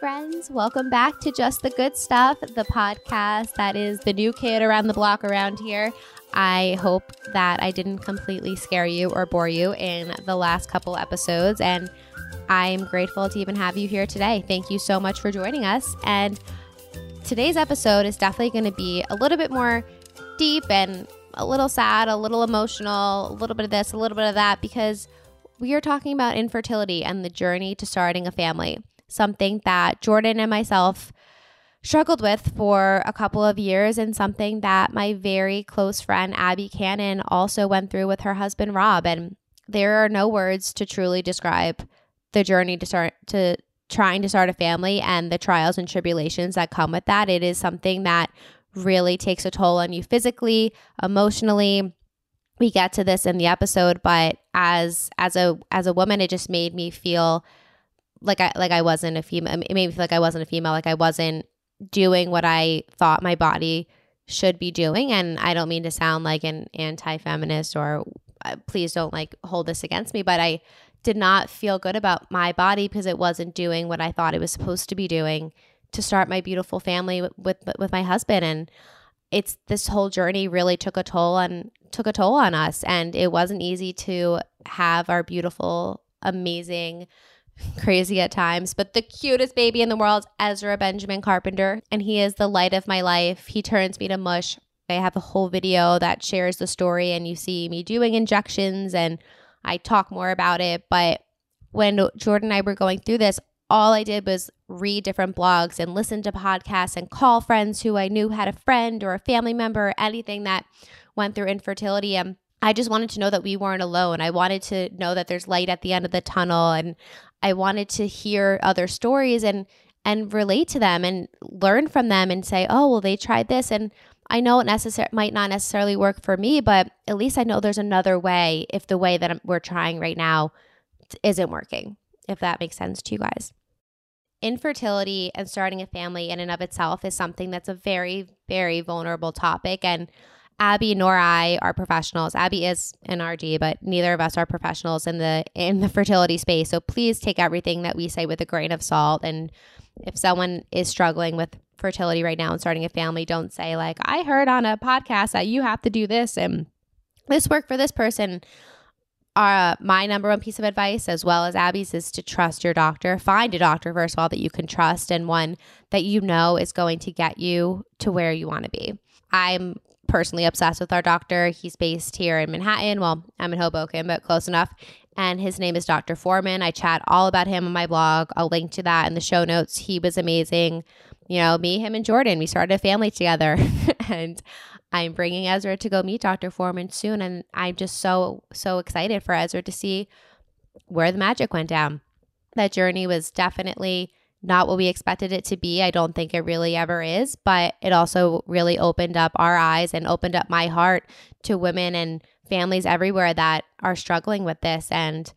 friends. Welcome back to Just the Good Stuff, the podcast that is the new kid around the block around here. I hope that I didn't completely scare you or bore you in the last couple episodes. And I'm grateful to even have you here today. Thank you so much for joining us. And today's episode is definitely going to be a little bit more deep and a little sad, a little emotional, a little bit of this, a little bit of that, because we are talking about infertility and the journey to starting a family, something that Jordan and myself struggled with for a couple of years and something that my very close friend Abby Cannon also went through with her husband Rob. And there are no words to truly describe the journey to start to trying to start a family and the trials and tribulations that come with that. It is something that really takes a toll on you physically emotionally. We get to this in the episode but as as a as a woman it just made me feel like I like I wasn't a female it made me feel like I wasn't a female like I wasn't doing what I thought my body should be doing. And I don't mean to sound like an anti feminist or uh, please don't like hold this against me, but I did not feel good about my body because it wasn't doing what I thought it was supposed to be doing to start my beautiful family with, with, with my husband. And it's this whole journey really took a toll on took a toll on us and it wasn't easy to have our beautiful amazing crazy at times, but the cutest baby in the world, Ezra Benjamin Carpenter. And he is the light of my life. He turns me to mush. I have a whole video that shares the story, and you see me doing injections, and I talk more about it. But when Jordan and I were going through this, all I did was read different blogs and listen to podcasts and call friends who I knew had a friend or a family member or anything that went through infertility. And I just wanted to know that we weren't alone. I wanted to know that there's light at the end of the tunnel. And I wanted to hear other stories and and relate to them and learn from them and say, "Oh, well they tried this and I know it necessar- might not necessarily work for me, but at least I know there's another way if the way that we're trying right now isn't working." If that makes sense to you guys. Infertility and starting a family in and of itself is something that's a very very vulnerable topic and Abby nor I are professionals. Abby is an RD, but neither of us are professionals in the in the fertility space. So please take everything that we say with a grain of salt. And if someone is struggling with fertility right now and starting a family, don't say like, "I heard on a podcast that you have to do this and this worked for this person." Uh, my number one piece of advice, as well as Abby's, is to trust your doctor. Find a doctor, first of all, that you can trust and one that you know is going to get you to where you want to be. I'm personally obsessed with our doctor. He's based here in Manhattan. Well, I'm in Hoboken, but close enough. And his name is Dr. Foreman. I chat all about him on my blog. I'll link to that in the show notes. He was amazing. You know, me, him, and Jordan, we started a family together. and I'm bringing Ezra to go meet Dr. Foreman soon. And I'm just so, so excited for Ezra to see where the magic went down. That journey was definitely not what we expected it to be. I don't think it really ever is, but it also really opened up our eyes and opened up my heart to women and families everywhere that are struggling with this. And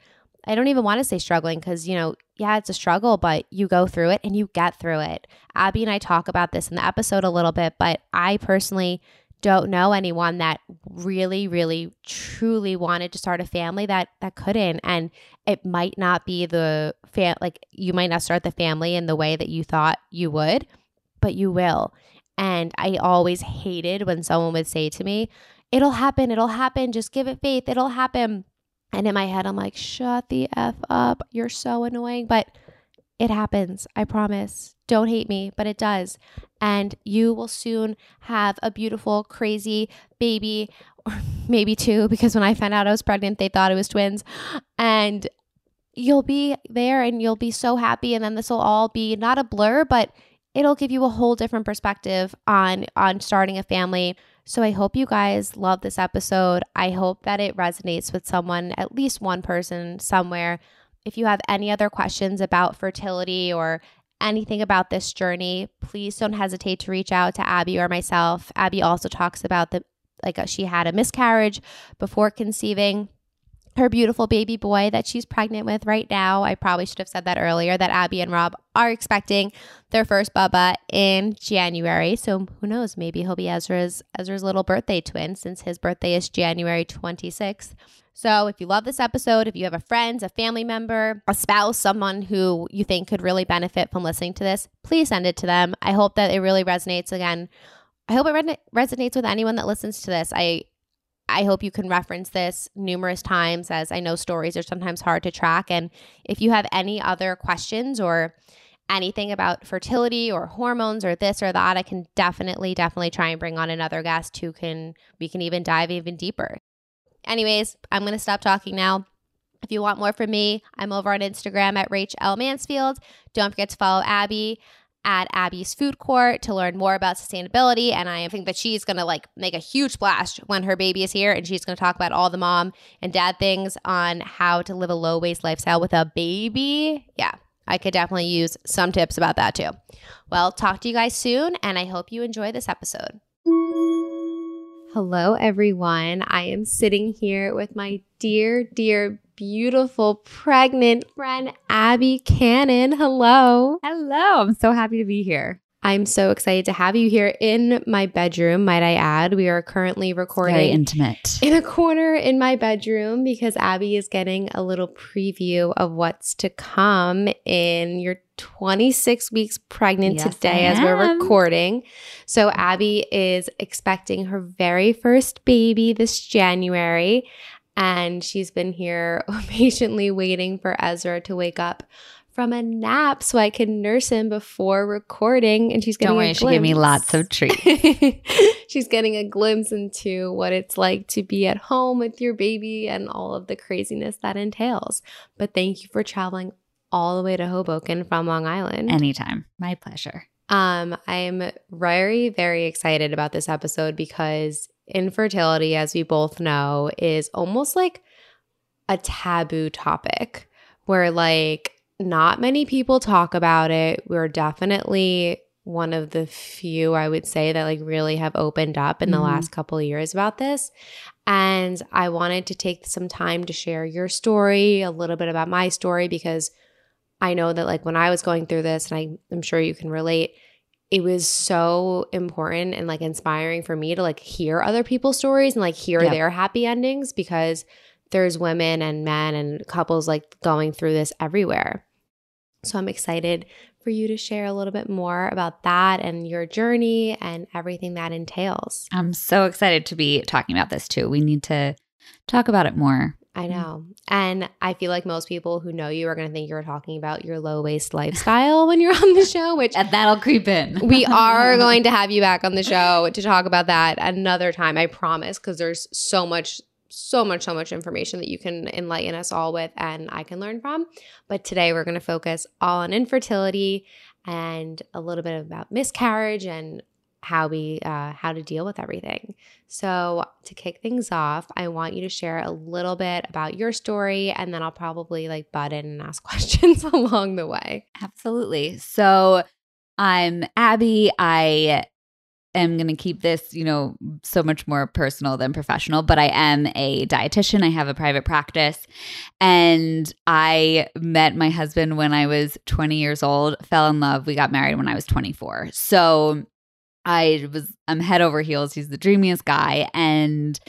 I don't even want to say struggling because, you know, yeah, it's a struggle, but you go through it and you get through it. Abby and I talk about this in the episode a little bit, but I personally don't know anyone that really really truly wanted to start a family that that couldn't and it might not be the fam like you might not start the family in the way that you thought you would but you will and i always hated when someone would say to me it'll happen it'll happen just give it faith it'll happen and in my head i'm like shut the f up you're so annoying but it happens. I promise. Don't hate me, but it does. And you will soon have a beautiful, crazy baby, or maybe two, because when I found out I was pregnant, they thought it was twins. And you'll be there and you'll be so happy. And then this will all be not a blur, but it'll give you a whole different perspective on on starting a family. So I hope you guys love this episode. I hope that it resonates with someone, at least one person somewhere if you have any other questions about fertility or anything about this journey, please don't hesitate to reach out to Abby or myself. Abby also talks about the like uh, she had a miscarriage before conceiving her beautiful baby boy that she's pregnant with right now. I probably should have said that earlier that Abby and Rob are expecting their first Bubba in January. So who knows, maybe he'll be Ezra's Ezra's little birthday twin since his birthday is January 26th. So if you love this episode, if you have a friend, a family member, a spouse, someone who you think could really benefit from listening to this, please send it to them. I hope that it really resonates again. I hope it re- resonates with anyone that listens to this. I I hope you can reference this numerous times as I know stories are sometimes hard to track and if you have any other questions or anything about fertility or hormones or this or that, I can definitely, definitely try and bring on another guest who can, we can even dive even deeper. Anyways, I'm going to stop talking now. If you want more from me, I'm over on Instagram at Rach L. Mansfield. Don't forget to follow Abby at Abby's Food Court to learn more about sustainability. And I think that she's going to like make a huge splash when her baby is here and she's going to talk about all the mom and dad things on how to live a low waste lifestyle with a baby. Yeah, I could definitely use some tips about that too. Well, talk to you guys soon and I hope you enjoy this episode. Hello, everyone. I am sitting here with my dear, dear, beautiful, pregnant friend, Abby Cannon. Hello. Hello. I'm so happy to be here. I'm so excited to have you here in my bedroom, might I add. We are currently recording Very intimate. in a corner in my bedroom because Abby is getting a little preview of what's to come in your 26 weeks pregnant Yes, today as we're recording. So Abby is expecting her very first baby this January and she's been here patiently waiting for Ezra to wake up from a nap so I can nurse him before recording and she's getting Don't a worry, she gave me lots of treats. She's getting a glimpse into what it's like to be at home with your baby and all of the craziness that entails. But thank you for traveling all the way to Hoboken from Long Island. Anytime. My pleasure. um, I'm very, very excited about this episode because infertility, as we both know, is almost like a taboo topic where like not many people talk about it. We're definitely one of the few I would say that like really have opened up in the Mhm. last couple of years about this. And I wanted to take some time to share your story, a little bit about my story because I know that like when I was going through this and I, I'm sure you can relate, it was so important and like inspiring for me to like hear other people's stories and like hear Yep. their happy endings because there's women and men and couples like going through this everywhere. So I'm excited for you to share a little bit more about that and your journey and everything that entails. I'm so excited to be talking about this too. We need to talk about it more. I mm-hmm. know. And I feel like most people who know you are going to think you're talking about your low waste lifestyle when you're on the show, which And that'll creep in. we are going to have you back on the show to talk about that another time, I promise, because there's so much, so much, so much information that you can enlighten us all with and I can learn from. But today we're going to focus all on infertility and a little bit about miscarriage and how we uh, how to deal with everything. So to kick things off, I want you to share a little bit about your story, and then I'll probably like butt in and ask questions along the way. Absolutely. So I'm Abby. I am going to keep this, you know, so much more personal than professional, but I am a dietitian. I have a private practice and I met my husband when I was 20 years old, fell in love. We got married when I was 24. So I was, I'm head over heels. He's the dreamiest guy. And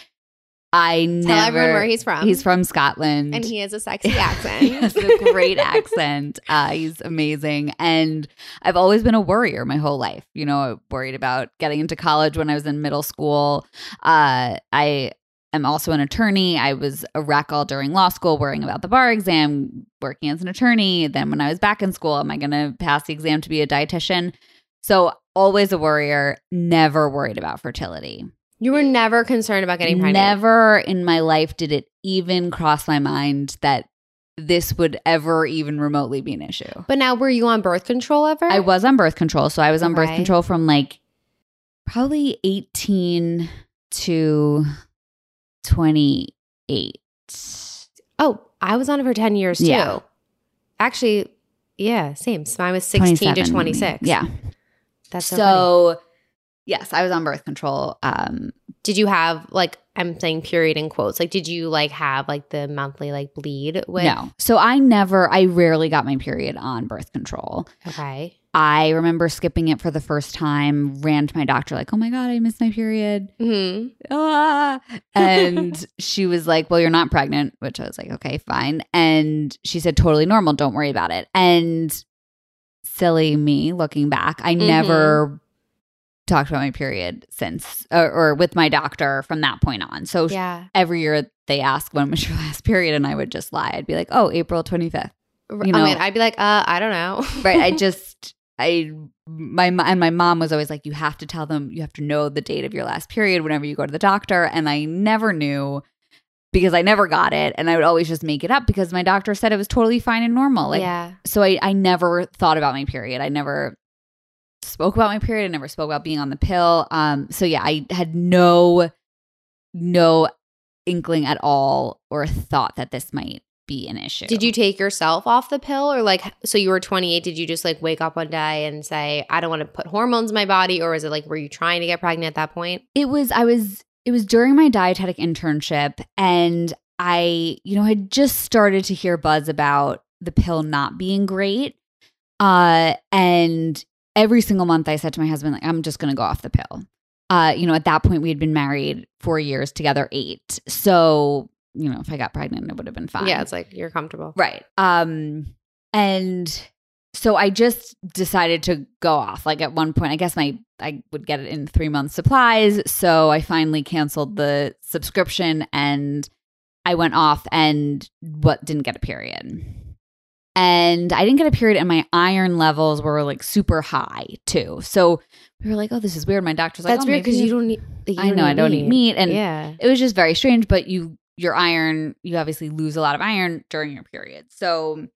I Tell never, everyone where he's from. He's from Scotland. and he has a sexy accent. he has a great accent. Uh, he's amazing. And I've always been a worrier my whole life. You know, worried about getting into college when I was in middle school. Uh, I am also an attorney. I was a wreck all during law school, worrying about the bar exam, working as an attorney. Then when I was back in school, am I going to pass the exam to be a dietitian? So always a worrier, never worried about fertility. You were never concerned about getting pregnant. Never in my life did it even cross my mind that this would ever even remotely be an issue. But now, were you on birth control ever? I was on birth control. So I was on birth control from like probably 18 to 28. Oh, I was on it for ten years too. Yeah. Actually, yeah, same. So I was sixteen to 27, twenty six. Yeah. That's so. So Yes, I was on birth control. Um, Did you have like I'm saying period in quotes? Like, did you like have like the monthly like bleed? With- no. So I never, I rarely got my period on birth control. Okay. I remember skipping it for the first time, ran to my doctor, like, oh my God, I missed my period. Hmm. Ah. And she was like, well, you're not pregnant, which I was like, okay, fine. And she said, totally normal. Don't worry about it. And silly me looking back, I Mhm. never talked about my period since, or, or with my doctor from that point on. So Yeah. every year they ask when was your last period, and I would just lie. I'd be like, oh, April 25th. R- You I know- mean, I'd be like, uh, I don't know. Right. I just, I, my, and my mom was always like, you have to tell them, you have to know the date of your last period whenever you go to the doctor. And I never knew because I never got it. And I would always just make it up because my doctor said it was totally fine and normal. Like, yeah. so I, I never thought about my period. I never spoke about my period. I never spoke about being on the pill. Um, so yeah, I had no, no inkling at all or thought that this might be an issue. Did you take yourself off the pill or like so you were 28 did you just like wake up one day and say I don't want to put hormones in my body or was it like were you trying to get pregnant at that point? it was i was it was during my dietetic internship and i you know had just started to hear buzz about the pill not being great uh and every single month i said to my husband like i'm just gonna go off the pill uh you know at that point we had been married four years together eight so you know if i got pregnant it would have been fine Yeah, it's like you're comfortable. Right. Um and so I just decided to go off. Like at one point, I guess my I would get it in 3 months supplies, so I finally canceled the subscription and I went off and what didn't get a period. And I didn't get a period and my iron levels were like super high too. So we were like, "Oh, this is weird." My doctor's like, That's "Oh, weird because you don't need you I know I don't eat meat and yeah. it was just very strange but you your iron you obviously lose a lot of iron during your period so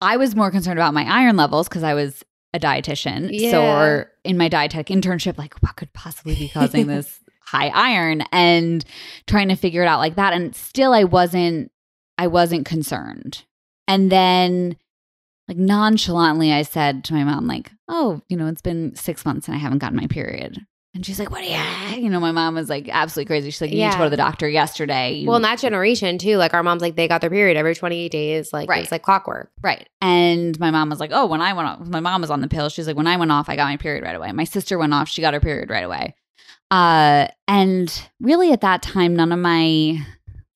i was more concerned about my iron levels because i was a dietitian. So or in my dietetic internship like what could possibly be causing this high iron? And trying to figure it out like that. And still i wasn't i wasn't concerned. And then like nonchalantly i said to my mom like oh you know it's been six months and i haven't gotten my period and she's like, "What? Are you?" You know, my mom was like absolutely crazy. She's like, "You need to go to the doctor yesterday." You- Well, in that generation too, like our mom's like they got their period every 28 days, like Right. it's like clockwork. right. And my mom was like, "Oh, when I went off, my mom was on the pill. She's like, when I went off, I got my period right away. My sister went off, she got her period right away." Uh, and really at that time, none of my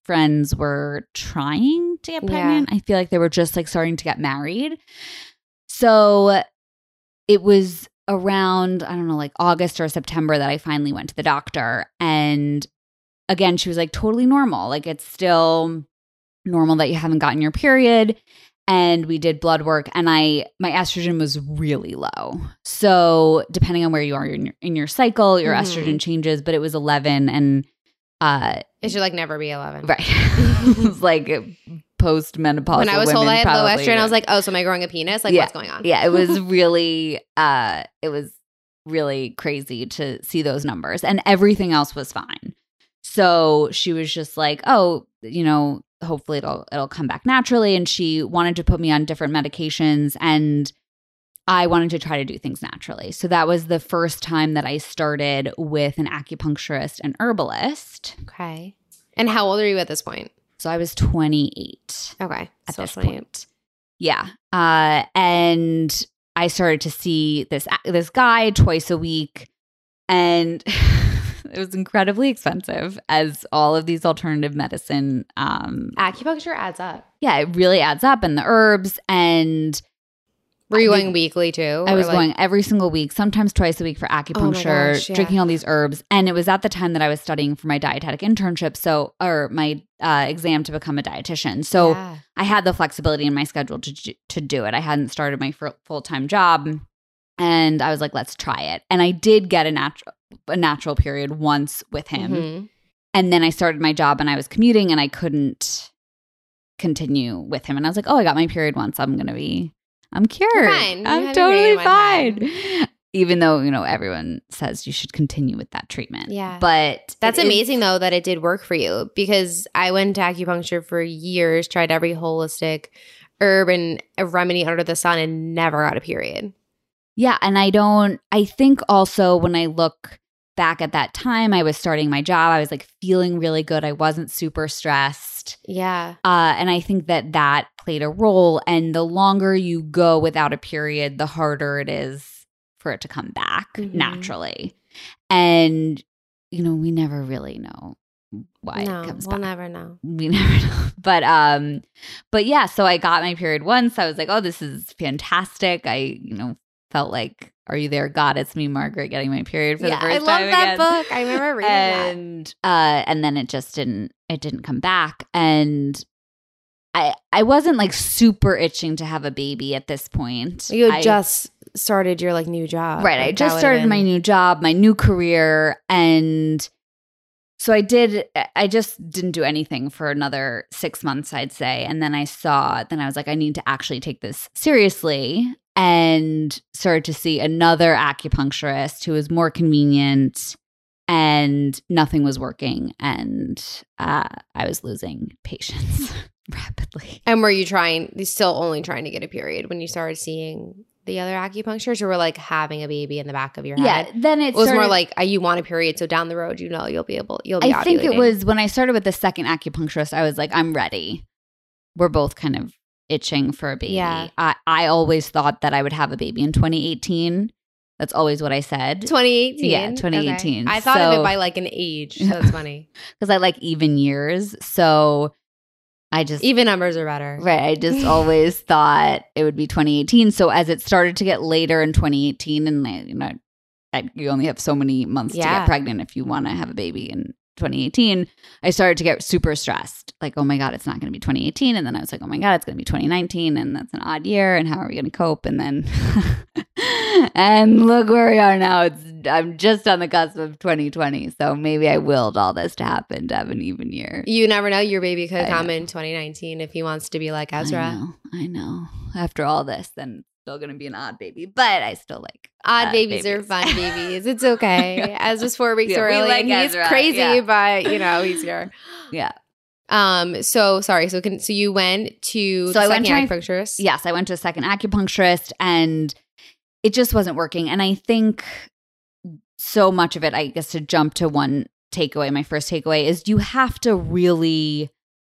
friends were trying to get Yeah. pregnant. I feel like they were just like starting to get married. So it was around, I don't know, like August or September that I finally went to the doctor. And again, she was like, totally normal. Like it's still normal that you haven't gotten your period. And we did blood work, and I my estrogen was really low. So depending on where you are in your, in your cycle, your Mhm. estrogen changes. But it was eleven, and uh, It should like never be 11. right, it was like post menopausal. When I was told I had low estrogen, I was like. like, oh, so am I growing a penis? Like, Yeah. what's going on? yeah it was really uh it was really crazy to see those numbers and everything else was fine so she was just like oh you know hopefully it'll it'll come back naturally and she wanted to put me on different medications and I wanted to try to do things naturally. So that was the first time that I started with an acupuncturist and herbalist. Okay. And how old are you at this point? So I was 28 Okay. at So this 28. point. Yeah. Uh, and I started to see this this guy twice a week, and it was incredibly expensive, as all of these alternative medicine. Um, Acupuncture adds up. yeah, it really adds up, and the herbs, and Were you going weekly too? I was like- going every single week, sometimes twice a week for acupuncture, gosh, yeah. drinking all these herbs. And it was at the time that I was studying for my dietetic internship, so or my uh, exam to become a dietitian. So Yeah. I had the flexibility in my schedule to to do it. I hadn't started my full time job, and I was like, let's try it. And I did get a natural a natural period once with him, Mhm. and then I started my job and I was commuting and I couldn't continue with him. And I was like, oh, I got my period once. I'm gonna be, I'm cured. I'm totally fine. Even though you know everyone says you should continue with that treatment. Yeah. but That's is- amazing though that it did work for you because I went to acupuncture for years, tried every holistic herb and remedy under the sun and never got a period. Yeah. And I don't, I think also when I look back at that time, I was starting my job, I was like feeling really good. I wasn't super stressed. Yeah. Uh, and I think that that played a role. And the longer you go without a period, the harder it is for it to come back Mhm. naturally. And, you know, we never really know why no, it comes we'll back never know. we never know. But um, but yeah, so I got my period once. I was like, oh, this is fantastic. I, you know, felt like, are you there, God? It's me, Margaret, getting my period for yeah, the first time." I love that again. book. I remember reading that. And uh, and then it just didn't. It didn't come back, and I I wasn't like super itching to have a baby at this point. You had I- just started your like new job. Right. I Like, that just started my new job, my new career. And so I did, I just didn't do anything for another six months, I'd say. And then I saw, then I was like, I need to actually take this seriously and started to see another acupuncturist who was more convenient and nothing was working. And uh, I was losing patience rapidly. And were you trying? Still only trying to get a period when you started seeing the other acupuncturists, or were like having a baby in the back of your head. Yeah. Then it It was more like uh, you want a period, so down the road, you know, you'll be able, you'll be. I think it was when I started with the second acupuncturist, I was like, I'm ready. We're both kind of itching for a baby. Yeah. I, I always thought that I would have a baby in 2018. That's always what I said. 2018. Yeah, 2018. Okay. I thought of it by like an age. So that's funny. Because I like even years. So I just, Even numbers are better. right. I just always thought it would be 2018. So as it started to get later in 2018, and I, you know, I, you only have so many months to get pregnant if you want to have a baby in 2018 i started to get super stressed. Like oh my god it's not going to be 2018 and then i was like oh my god it's going to be 2019 and that's an odd year and how are we going to cope? And then and look where we are now. It's i'm just on the cusp of 2020 so maybe i willed all this to happen to have an even year. You never know. Your baby could I come know. in 2019 if he wants to be like I Ezra. know, I know. After all this then still going to be an odd baby but i still like Odd uh, babies, are fun babies. It's okay. As Ezra's four weeks Yeah, we like he's Ezra, crazy, yeah. but you know he's here. yeah Um. So sorry. So can so you went to So I went second to my- acupuncturist. yes, I went to a second acupuncturist and it just wasn't working. And I think so much of it, I guess, to jump to one takeaway, my first takeaway is you have to really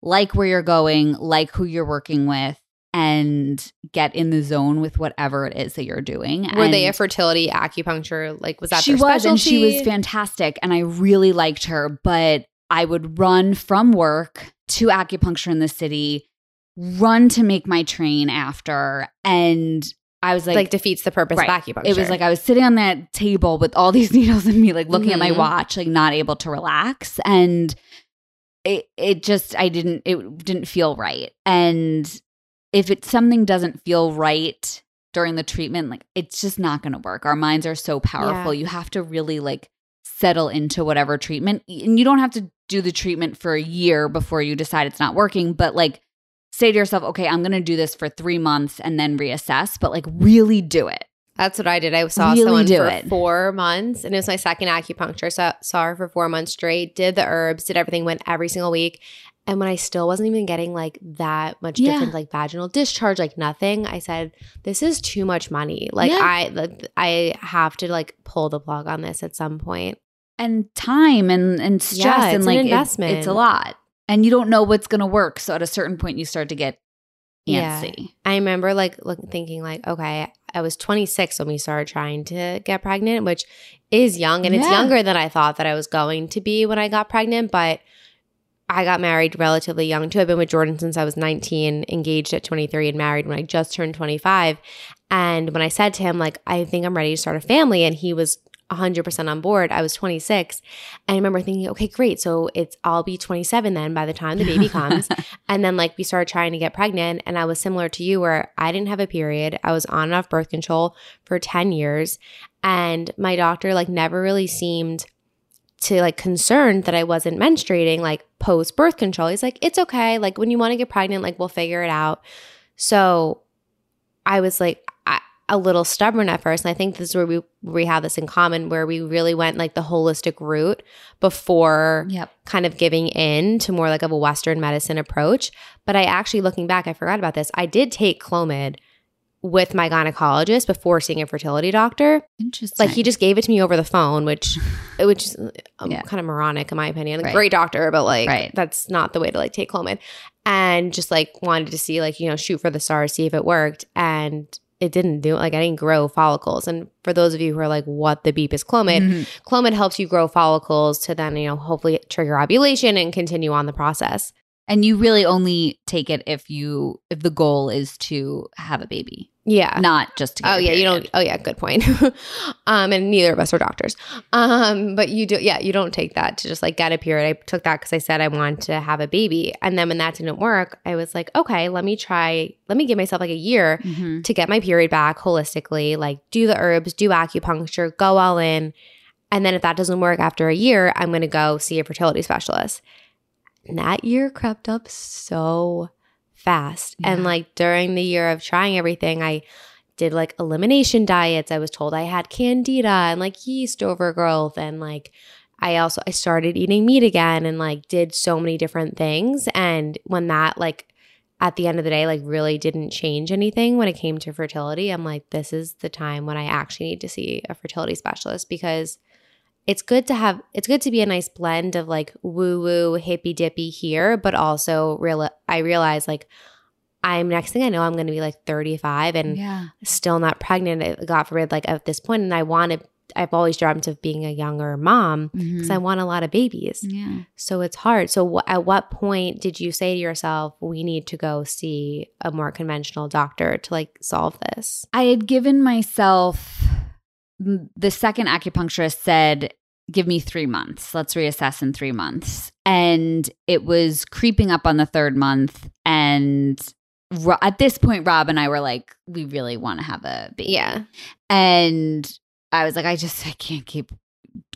like where you're going, like who you're working with, and get in the zone with whatever it is that you're doing. Were they a fertility acupuncture? Like was that she was and she was fantastic and i really liked her but i would run from work to acupuncture in the city run to make my train after and i was like, like, defeats the purpose Right. of acupuncture. it was like i was sitting on that table with all these needles in me like looking at my Mhm. watch like not able to relax and it it just i didn't it didn't feel right and if it something doesn't feel right during the treatment like it's just not going to work our minds are so powerful you have to really like settle into whatever treatment and you don't have to do the treatment for a year before you decide it's not working but like say to yourself okay i'm going to do this for 3 months and then reassess but like really do it That's what I did. I saw Really someone do for it. four months, and it was my second acupuncture. So saw her for four months straight. Did the herbs, did everything, went every single week. And when I still wasn't even getting like that much Yeah. different, like vaginal discharge, like nothing, I said, "This is too much money. Like Yeah. I, like, I have to like pull the plug on this at some point." and time and and stress Yeah, and like an it- investment. it's a lot and you don't know what's going to work so at a certain point you start to get Yeah. I remember like look, thinking like, okay, I was 26 when we started trying to get pregnant, which is young and it's younger than I thought that I was going to be when I got pregnant, but I got married relatively young too. I've been with Jordan since I was 19, engaged at 23 and married when I just turned 25. And when I said to him like, I think I'm ready to start a family and he was 100% on board. I was 26. And I remember thinking, okay, great. So it's, I'll be 27 then by the time the baby comes. And then like we started trying to get pregnant and I was similar to you where I didn't have a period. I was on and off birth control for 10 years and my doctor like never really seemed to like concerned that I wasn't menstruating like post birth control. He's like, "It's okay. Like when you want to get pregnant, like we'll figure it out." So I was like I, a little stubborn at first, and I think this is where we we have this in common where we really went like the holistic route before yep kind of giving in to more like of a Western medicine approach. But I actually, looking back, I forgot about this. I did take Clomid with my gynecologist before seeing a fertility doctor. Interesting. Like he just gave it to me over the phone, which which is um, Yeah. kind of moronic in my opinion. Right. Great doctor, but like Right. that's not the way to like take Clomid. And just like wanted to see like you know shoot for the stars, see if it worked, and it didn't do like I didn't grow follicles. And for those of you who are like, what the beep is Clomid? Mhm. Clomid helps you grow follicles to then you know hopefully trigger ovulation and continue on the process. And you really only take it if you if the goal is to have a baby, Yeah. not just to. Get Oh yeah, you don't. Oh yeah, good point. um, and neither of us are doctors. Um, but you do. Yeah, you don't take that to just like get a period. I took that because I said I wanted to have a baby, and then when that didn't work, I was like, okay, let me try. Let me give myself like a year Mhm. to get my period back holistically. Like do the herbs, do acupuncture, go all in, and then if that doesn't work after a year, I'm going to go see a fertility specialist. That year crept up so fast. And like during the year of trying everything, I did like elimination diets. I was told I had candida and like yeast overgrowth and like I also I started eating meat again and like did so many different things and when that like at the end of the day like really didn't change anything when it came to fertility, I'm like this is the time when I actually need to see a fertility specialist because it's good to have it's good to be a nice blend of like woo woo hippy dippy here but also real I realize like I'm next thing I know I'm going to be like 35 and yeah. still not pregnant god forbid like at this point and i want to i've always dreamt of being a younger mom because Mhm. i want a lot of babies yeah. so it's hard so wh- at what point did you say to yourself we need to go see a more conventional doctor to like solve this I had given myself the second acupuncturist said, Give me three months. Let's reassess in three months. And it was creeping up on the third month. And Ro- at this point, Rob and I were like, We really want to have a baby. yeah And I was like, I just, I can't keep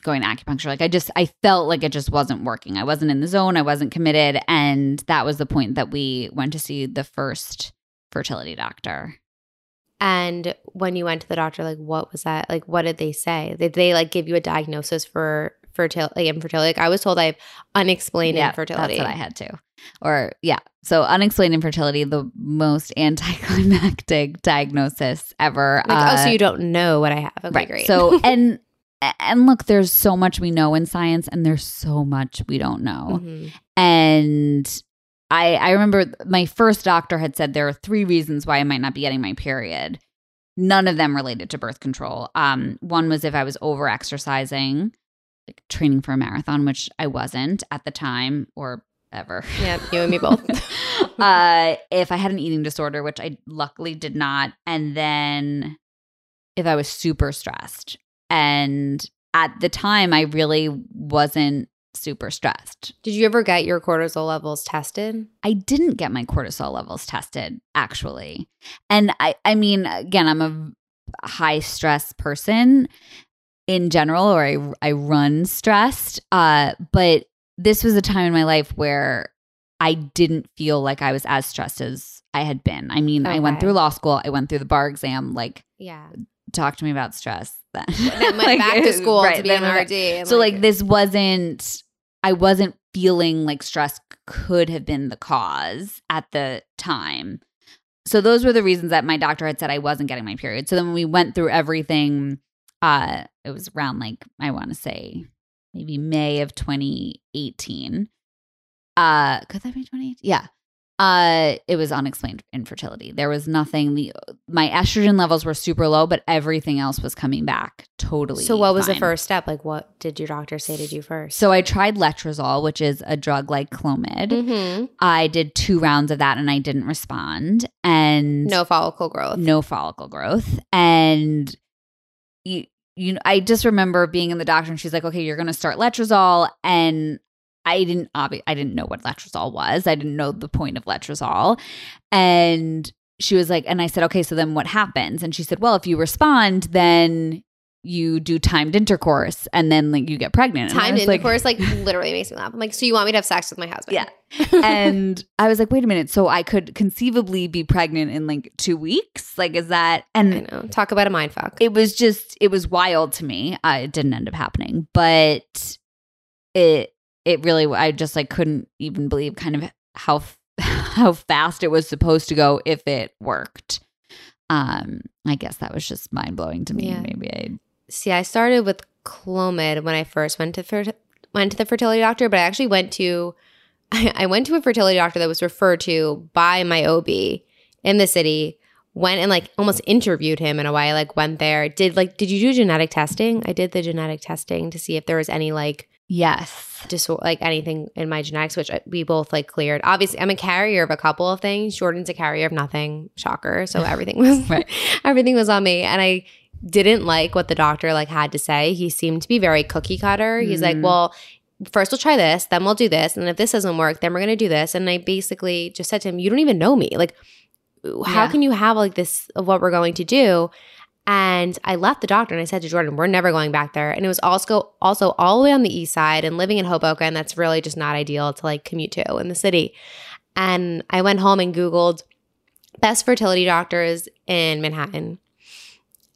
going to acupuncture. Like, I just, I felt like it just wasn't working. I wasn't in the zone. I wasn't committed. And that was the point that we went to see the first fertility doctor. And when you went to the doctor like what was that like what did they say did they like give you a diagnosis for fertility like infertility like i was told i have unexplained infertility That's what I had to. Or yeah. So unexplained infertility, the most anticlimactic diagnosis ever. like oh so Uh, you don't know what i have okay right. great So and and look, there's so much we know in science, and there's so much we don't know. Mhm. And I I remember my first doctor had said there are three reasons why I might not be getting my period. None of them related to birth control. Um, one was if I was over exercising, like training for a marathon, which I wasn't at the time or ever. yeah you and me both uh, if I had an eating disorder, which I luckily did not, and then if I was super stressed. And at the time, I really wasn't super stressed. Did you ever get your cortisol levels tested? I didn't get my cortisol levels tested actually. And I I mean again I'm a high stress person in general or I I run stressed uh but this was a time in my life where I didn't feel like I was as stressed as I had been. I mean, I went through law school, I went through the bar exam like Yeah. Talk to me about stress then. Then went Like, back to school right, to be an RD. so like this wasn't i wasn't feeling like stress could have been the cause at the time. So those were the reasons that my doctor had said i wasn't getting my period. So then when we went through everything uh it was around like i want to say maybe may of 2018 uh could that be 2018 yeah uh it was unexplained infertility there was nothing the my estrogen levels were super low but everything else was coming back totally So what was the first step? Like what did your doctor say to do first? So I tried letrozole, which is a drug like Clomid. Mhm. I did two rounds of that and I didn't respond. And no follicle growth. no follicle growth. And you, you know, I just remember being in the doctor and she's like, okay, you're going to start letrozole. And I didn't obvi- I didn't know what letrozole was. I didn't know the point of letrozole. And she was like, and I said, okay, so then what happens? And she said, well, if you respond, then you do timed intercourse and then like you get pregnant. And Timed was like- intercourse like, literally makes me laugh. I'm like, so you want me to have sex with my husband? Yeah. and I was like, wait a minute. So I could conceivably be pregnant in like two weeks? Like, is that? I And know. Talk about a mind fuck. it was just, it was wild to me. Uh, it didn't end up happening, but it, it really, I just like couldn't even believe kind of how, how fast it was supposed to go if it worked. Um, I guess that was just mind blowing to me. Yeah. Maybe I See, I started with Clomid when I first went to fer- went to the fertility doctor, but I actually went to I went to a fertility doctor that was referred to by my OB in the city. Went and like almost interviewed him in a way. Like went there, did like did you do genetic testing? I did the genetic testing to see if there was any like yes. disorder, like anything in my genetics, which we both like cleared. Obviously, I'm a carrier of a couple of things. Jordan's a carrier of nothing. Shocker. So everything was Right. everything was on me, and I didn't like what the doctor like had to say. He seemed to be very cookie cutter. He's like, Mhm. well. First, we'll try this, then we'll do this. And if this doesn't work, then we're going to do this. And I basically just said to him, You don't even know me. Like, how Yeah. can you have like this of what we're going to do? And I left the doctor and I said to Jordan, we're never going back there. And it was also also all the way on the east side and living in Hoboken, that's really just not ideal to like commute to in the city. And I went home and Googled best fertility doctors in Manhattan.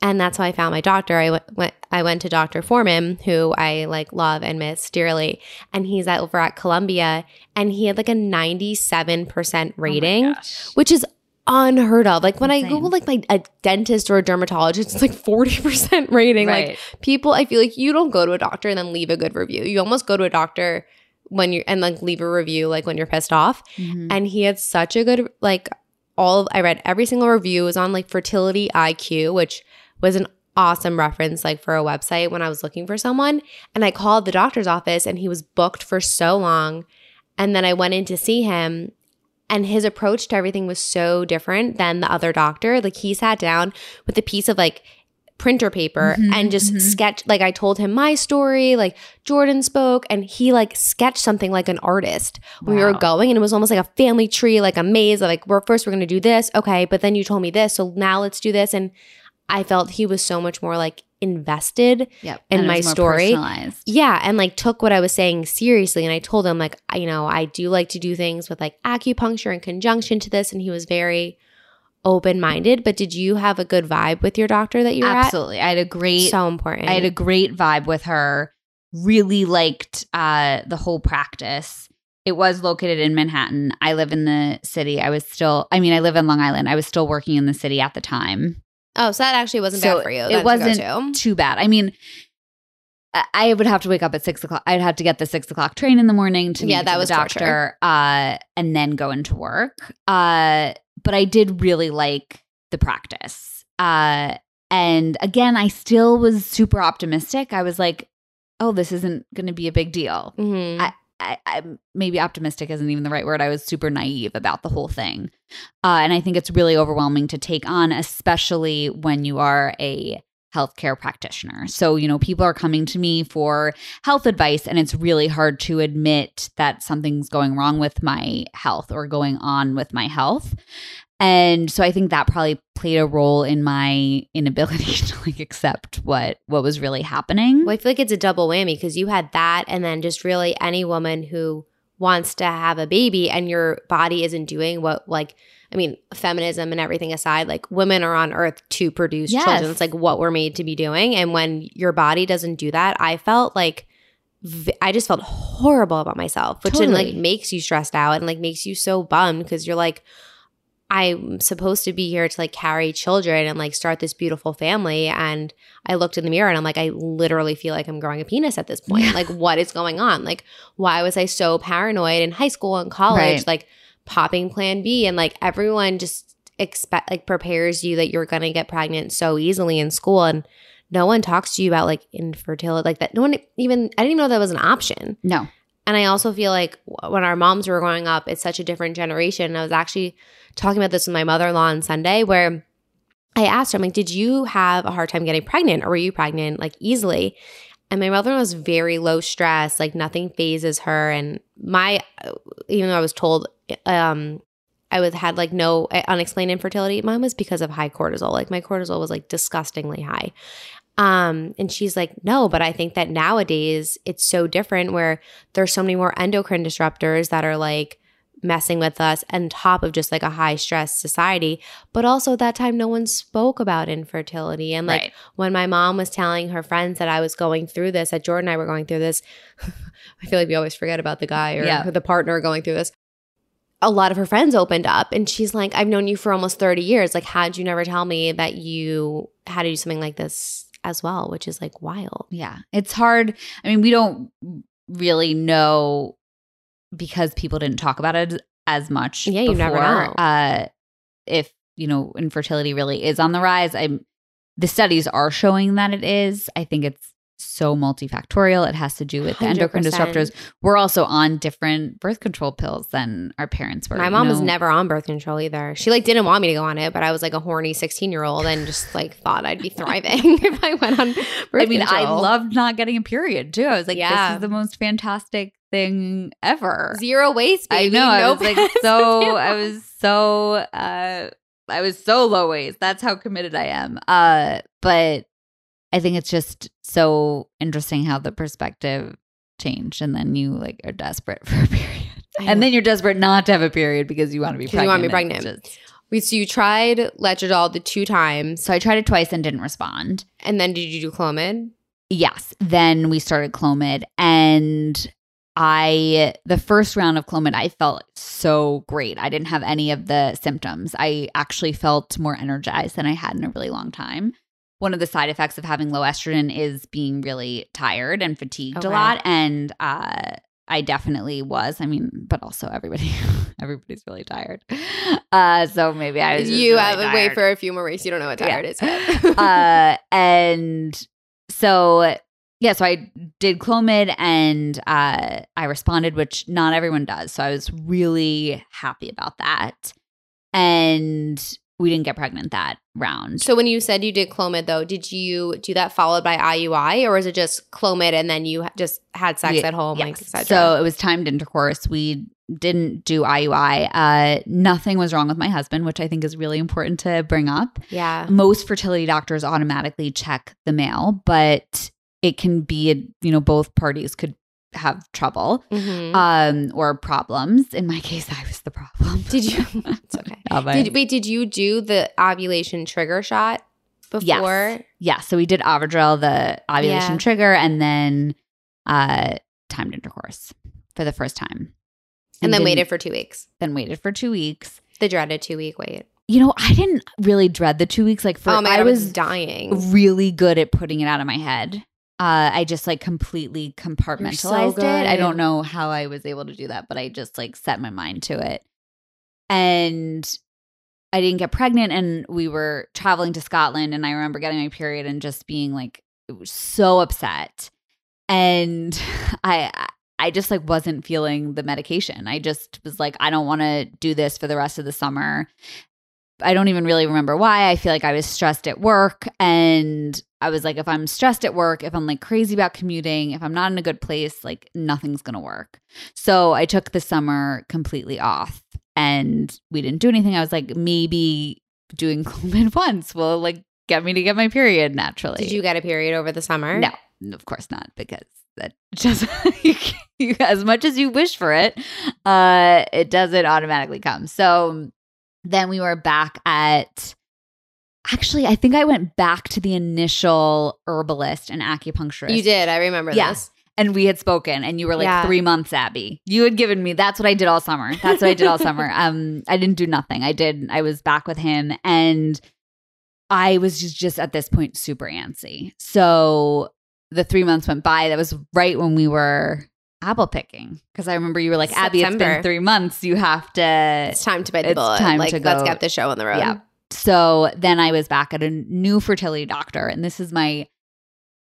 And that's how I found my doctor. I went, went I went to Dr. Foreman, who I like love and miss dearly. And he's at, over at Columbia and he had like a 97% rating Oh which is unheard of. Like when I Insane. Google like my a dentist or a dermatologist, it's like 40% rating. Like people, I feel like you don't go to a doctor and then leave a good review. You almost go to a doctor when you're and like leave a review like when you're pissed off. Mhm. And he had such a good like all of, I read every single review It was on like fertility IQ, which was an awesome reference like for a website when I was looking for someone. And I called the doctor's office and he was booked for so long. And then I went in to see him and his approach to everything was so different than the other doctor. Like he sat down with a piece of like printer paper Mhm, and just mhm. sketched like I told him my story, like Jordan spoke and he like sketched something like an artist. We were going and it was almost like a family tree, like a maze. Like we're first we're gonna do this, okay, but then you told me this, so now let's do this. And I felt he was so much more like invested Yep. in my story. yeah, and like took what I was saying seriously. And I told him, like, you know, I do like to do things with like acupuncture in conjunction to this. And he was very open minded. But did you have a good vibe with your doctor that you were Absolutely. I had a great So important. I had a great vibe with her. Really liked uh, the whole practice. It was located in Manhattan. I live in the city. I was still, I mean, I live in Long Island. I was still working in the city at the time. Oh, so that actually wasn't So bad for you. it then to go wasn't to. Too bad. I mean, I- would have to wake up at six o'clock. I'd have to get the six o'clock train in the morning to Yeah, meet that was the doctor, uh, and then go into work. Uh, but I did really like the practice. Uh, and again, I still was super optimistic. I was like, "Oh, this isn't going to be a big deal." Mhm. I, I, I maybe optimistic isn't even the right word. I was super naive about the whole thing, uh, and I think it's really overwhelming to take on, especially when you are a healthcare practitioner. So you know, people are coming to me for health advice, and it's really hard to admit that something's going wrong with my health or going on with my health. And so I think that probably played a role in my inability to like accept what what was really happening. Well, I feel like it's a double whammy because you had that, and then just really any woman who wants to have a baby and your body isn't doing what, like, I mean, feminism and everything aside, like, women are on earth to produce Yes. children. It's like what we're made to be doing. And when your body doesn't do that, I felt like, I just felt horrible about myself, which then like makes you stressed out and like makes you so bummed because you're like, I'm supposed to be here to like carry children and like start this beautiful family. And I looked in the mirror and I'm like, I literally feel like I'm growing a penis at this point. Yeah. Like, what is going on? Like, why was I so paranoid in high school and college? Right. Like, popping plan B and like everyone just expect like prepares you that you're gonna get pregnant so easily in school and no one talks to you about like infertility like that no one even i didn't even know that was an option no. And I also feel like when our moms were growing up, it's such a different generation. I was actually talking about this with my mother in law on Sunday, where I asked her, I'm like, did you have a hard time getting pregnant or were you pregnant like easily? And my mother in law was very low stress, like nothing fazes her. And my, even though I was told, um, I was had like no uh, unexplained infertility. Mine was because of high cortisol. Like my cortisol was like disgustingly high. Um, and she's like, no, but I think that nowadays it's so different where there's so many more endocrine disruptors that are like messing with us on top of just like a high stress society. But also at that time, no one spoke about infertility. And like right. when my mom was telling her friends that I was going through this, that Jordan and I were going through this, I feel like we always forget about the guy or Yeah. the partner going through this. a lot of her friends opened up and she's like, I've known you for almost 30 years. Like, how'd you never tell me that you had to do something like this as well? Which is like wild. Yeah. It's hard. I mean, we don't really know because people didn't talk about it as much. Yeah, you never know. Uh, if, you know, infertility really is on the rise. I'm the studies are showing that it is. I think it's so multifactorial. It has to do with the endocrine 100%. disruptors. We're also on different birth control pills than our parents were. My mom was never on birth control either. She like didn't want me to go on it, but I was like a horny 16 year old and just like thought I'd be thriving if I went on birth I mean, I control. loved not getting a period too. I was like, Yeah. this is the most fantastic thing ever. zero waste. I Baby. know. I was like so. I was so. uh I was so low waste. That's how committed I am. Uh, but I think it's just so interesting how the perspective changed, and then you like are desperate for a period, and then you're desperate not to have a period because you want to be 'Cause you wanna be pregnant. just- Wait, so you tried Letrozole the two times, so I tried it twice and didn't respond. and then did you do Clomid? Yes. Then we started Clomid and I the first round of Clomid I felt so great. I didn't have any of the symptoms. I actually felt more energized than I had in a really long time. One of the side effects of having low estrogen is being really tired and fatigued a lot and uh I definitely was. I mean, but also everybody everybody's really tired. Uh so maybe I was You really have to wait for a few more weeks. You don't know what Yeah. tired is uh, and so yeah, so I did Clomid and uh, I responded, which not everyone does. So I was really happy about that. And we didn't get pregnant that round. so when you said you did Clomid, though, did you do that followed by IUI, or was it just Clomid and then you just had sex at home, like Yes. etc.? So it was timed intercourse. We didn't do IUI. Uh, nothing was wrong with my husband, which I think is really important to bring up. yeah, most fertility doctors automatically check the male, but it can be, you know, both parties could have trouble Mhm. um or problems. In my case, I was the problem. did you? It's okay. My- Did, wait, did you do the ovulation trigger shot before? Yes. yeah, so we did Ovidrel, the ovulation Yeah. trigger, and then uh timed intercourse for the first time. And then waited for two weeks. then waited for two weeks. The dreaded two week wait. You know, I didn't really dread the two weeks. Like for oh my god, I I was was dying. really good at putting it out of my head. Uh, I just like completely compartmentalized it. I don't know how I was able to do that, but I just like set my mind to it. And I didn't get pregnant, and we were traveling to Scotland, and I remember getting my period and just being like so upset. And I I just like wasn't feeling the medication. I just was like, I don't want to do this for the rest of the summer. I don't even really remember why. I feel like I was stressed at work and I was like, if I'm stressed at work, if I'm like crazy about commuting, if I'm not in a good place, like nothing's going to work. So I took the summer completely off and we didn't do anything. I was like, maybe doing Clomid once will like get me to get my period naturally. Did you get a period over the summer? No, of course not, because that just you, can't- you, as much as you wish for it, uh, it doesn't automatically come. So then we were back at. Actually, I think I went back to the initial herbalist and acupuncturist. You did. I remember Yeah. this. and we had spoken, and you were like Yeah. three months, Abby. You had given me. That's what I did all summer. That's what I did all summer. Um, I didn't do nothing. I did. I was back with him, and I was just just at this point super antsy. So the three months went by. That was right when we were apple picking because I remember you were like, Abby, It's been three months. You have to. It's time to bite the It's bullet. time like, to let's get the show on the road. Yeah. So then I was back at a new fertility doctor, and this is my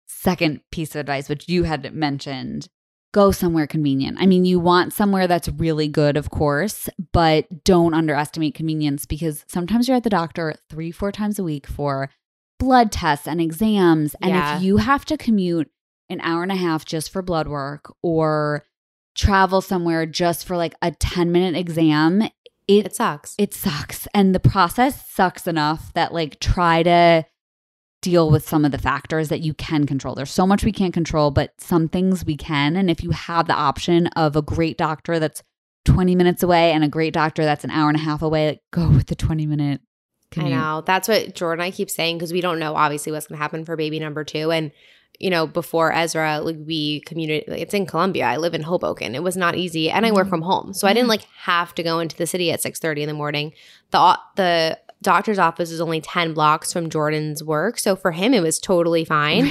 second piece of advice, which you had mentioned. Go somewhere convenient. I mean, you want somewhere that's really good, of course, but don't underestimate convenience because sometimes you're at the doctor three, four times a week for blood tests and exams. And Yeah. if you have to commute an hour and a half just for blood work or travel somewhere just for like a 10 minute exam, it, It sucks. it sucks. And the process sucks enough that like try to deal with some of the factors that you can control. There's so much we can't control but some things we can. And if you have the option of a great doctor that's 20 minutes away and a great doctor that's an hour and a half away like go with the 20 minute Can I you- know. That's what Jordan and I keep saying because we don't know obviously what's going to happen for baby number two. And, you know, before Ezra, like we commuted, it's in Columbia. I live in Hoboken. It was not easy. And I work Mhm. from home. So I didn't like have to go into the city at 6.30 in the morning. The, the doctor's office is only 10 blocks from Jordan's work. So for him, it was totally fine.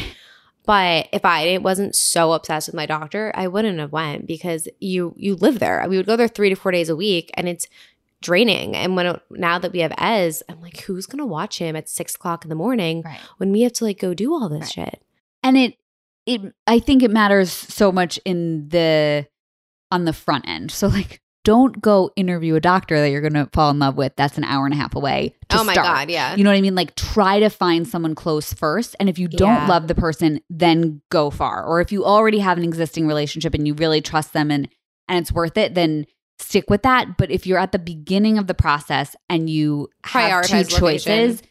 But if I wasn't so obsessed with my doctor, I wouldn't have went because you you live there. We would go there three to four days a week, and it's draining. And when it, now that we have Ez, I'm like, who's gonna watch him at six o'clock in the morning Right. when we have to like go do all this Right. shit? and it it i think it matters so much in the on the front end so like don't go interview a doctor that you're gonna fall in love with that's an hour and a half away oh my start. god, yeah. you know what i mean like try to find someone close first and if you don't Yeah. love the person then go far or if you already have an existing relationship and you really trust them and and it's worth it then stick with that. But if you're at the beginning of the process and you have two location. choices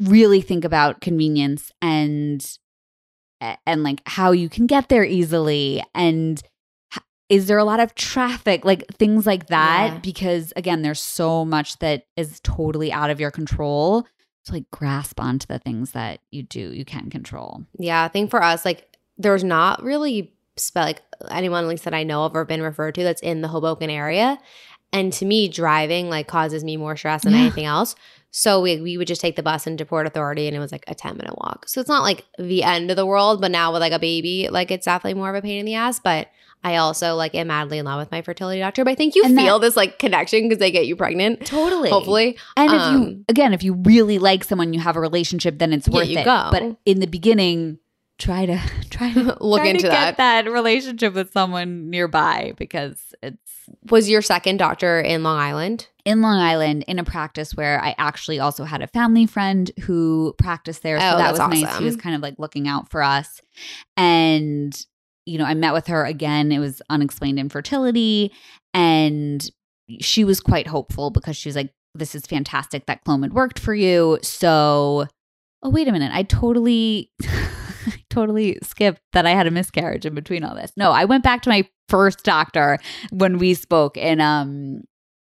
really think about convenience and and like how you can get there easily. And is there a lot of traffic? Like things like that. Yeah. because again there's so much that is totally out of your control to like grasp onto the things that you do you can control. Yeah, I think for us, like, there's not really spe- like anyone at least that I know of or been referred to that's in the Hoboken area. And to me, driving like causes me more stress than Yeah. anything else. So we, we would just take the bus into Port Authority and it was like a 10 minute walk. So it's not like the end of the world, but now with like a baby, like it's definitely more of a pain in the ass. But I also like am madly in love with my fertility doctor. But I think you And that- feel this like connection because they get you pregnant. totally Hopefully. and if you Um, again if you really like someone you have a relationship then it's Yeah, worth you it go. but in the beginning try to try to Look try to into get that. that relationship with someone nearby because it's Was your second doctor in Long Island? in Long Island in a practice where I actually also had a family friend who practiced there. So Oh, that was that's nice. He was kind of like looking out for us. And, you know, I met with her again. It was unexplained infertility. And she was quite hopeful because she was like, this is fantastic that Clomid worked for you. So, oh, wait a minute. I totally. Totally skipped that I had a miscarriage in between all this. No, I went back to my first doctor when we spoke in um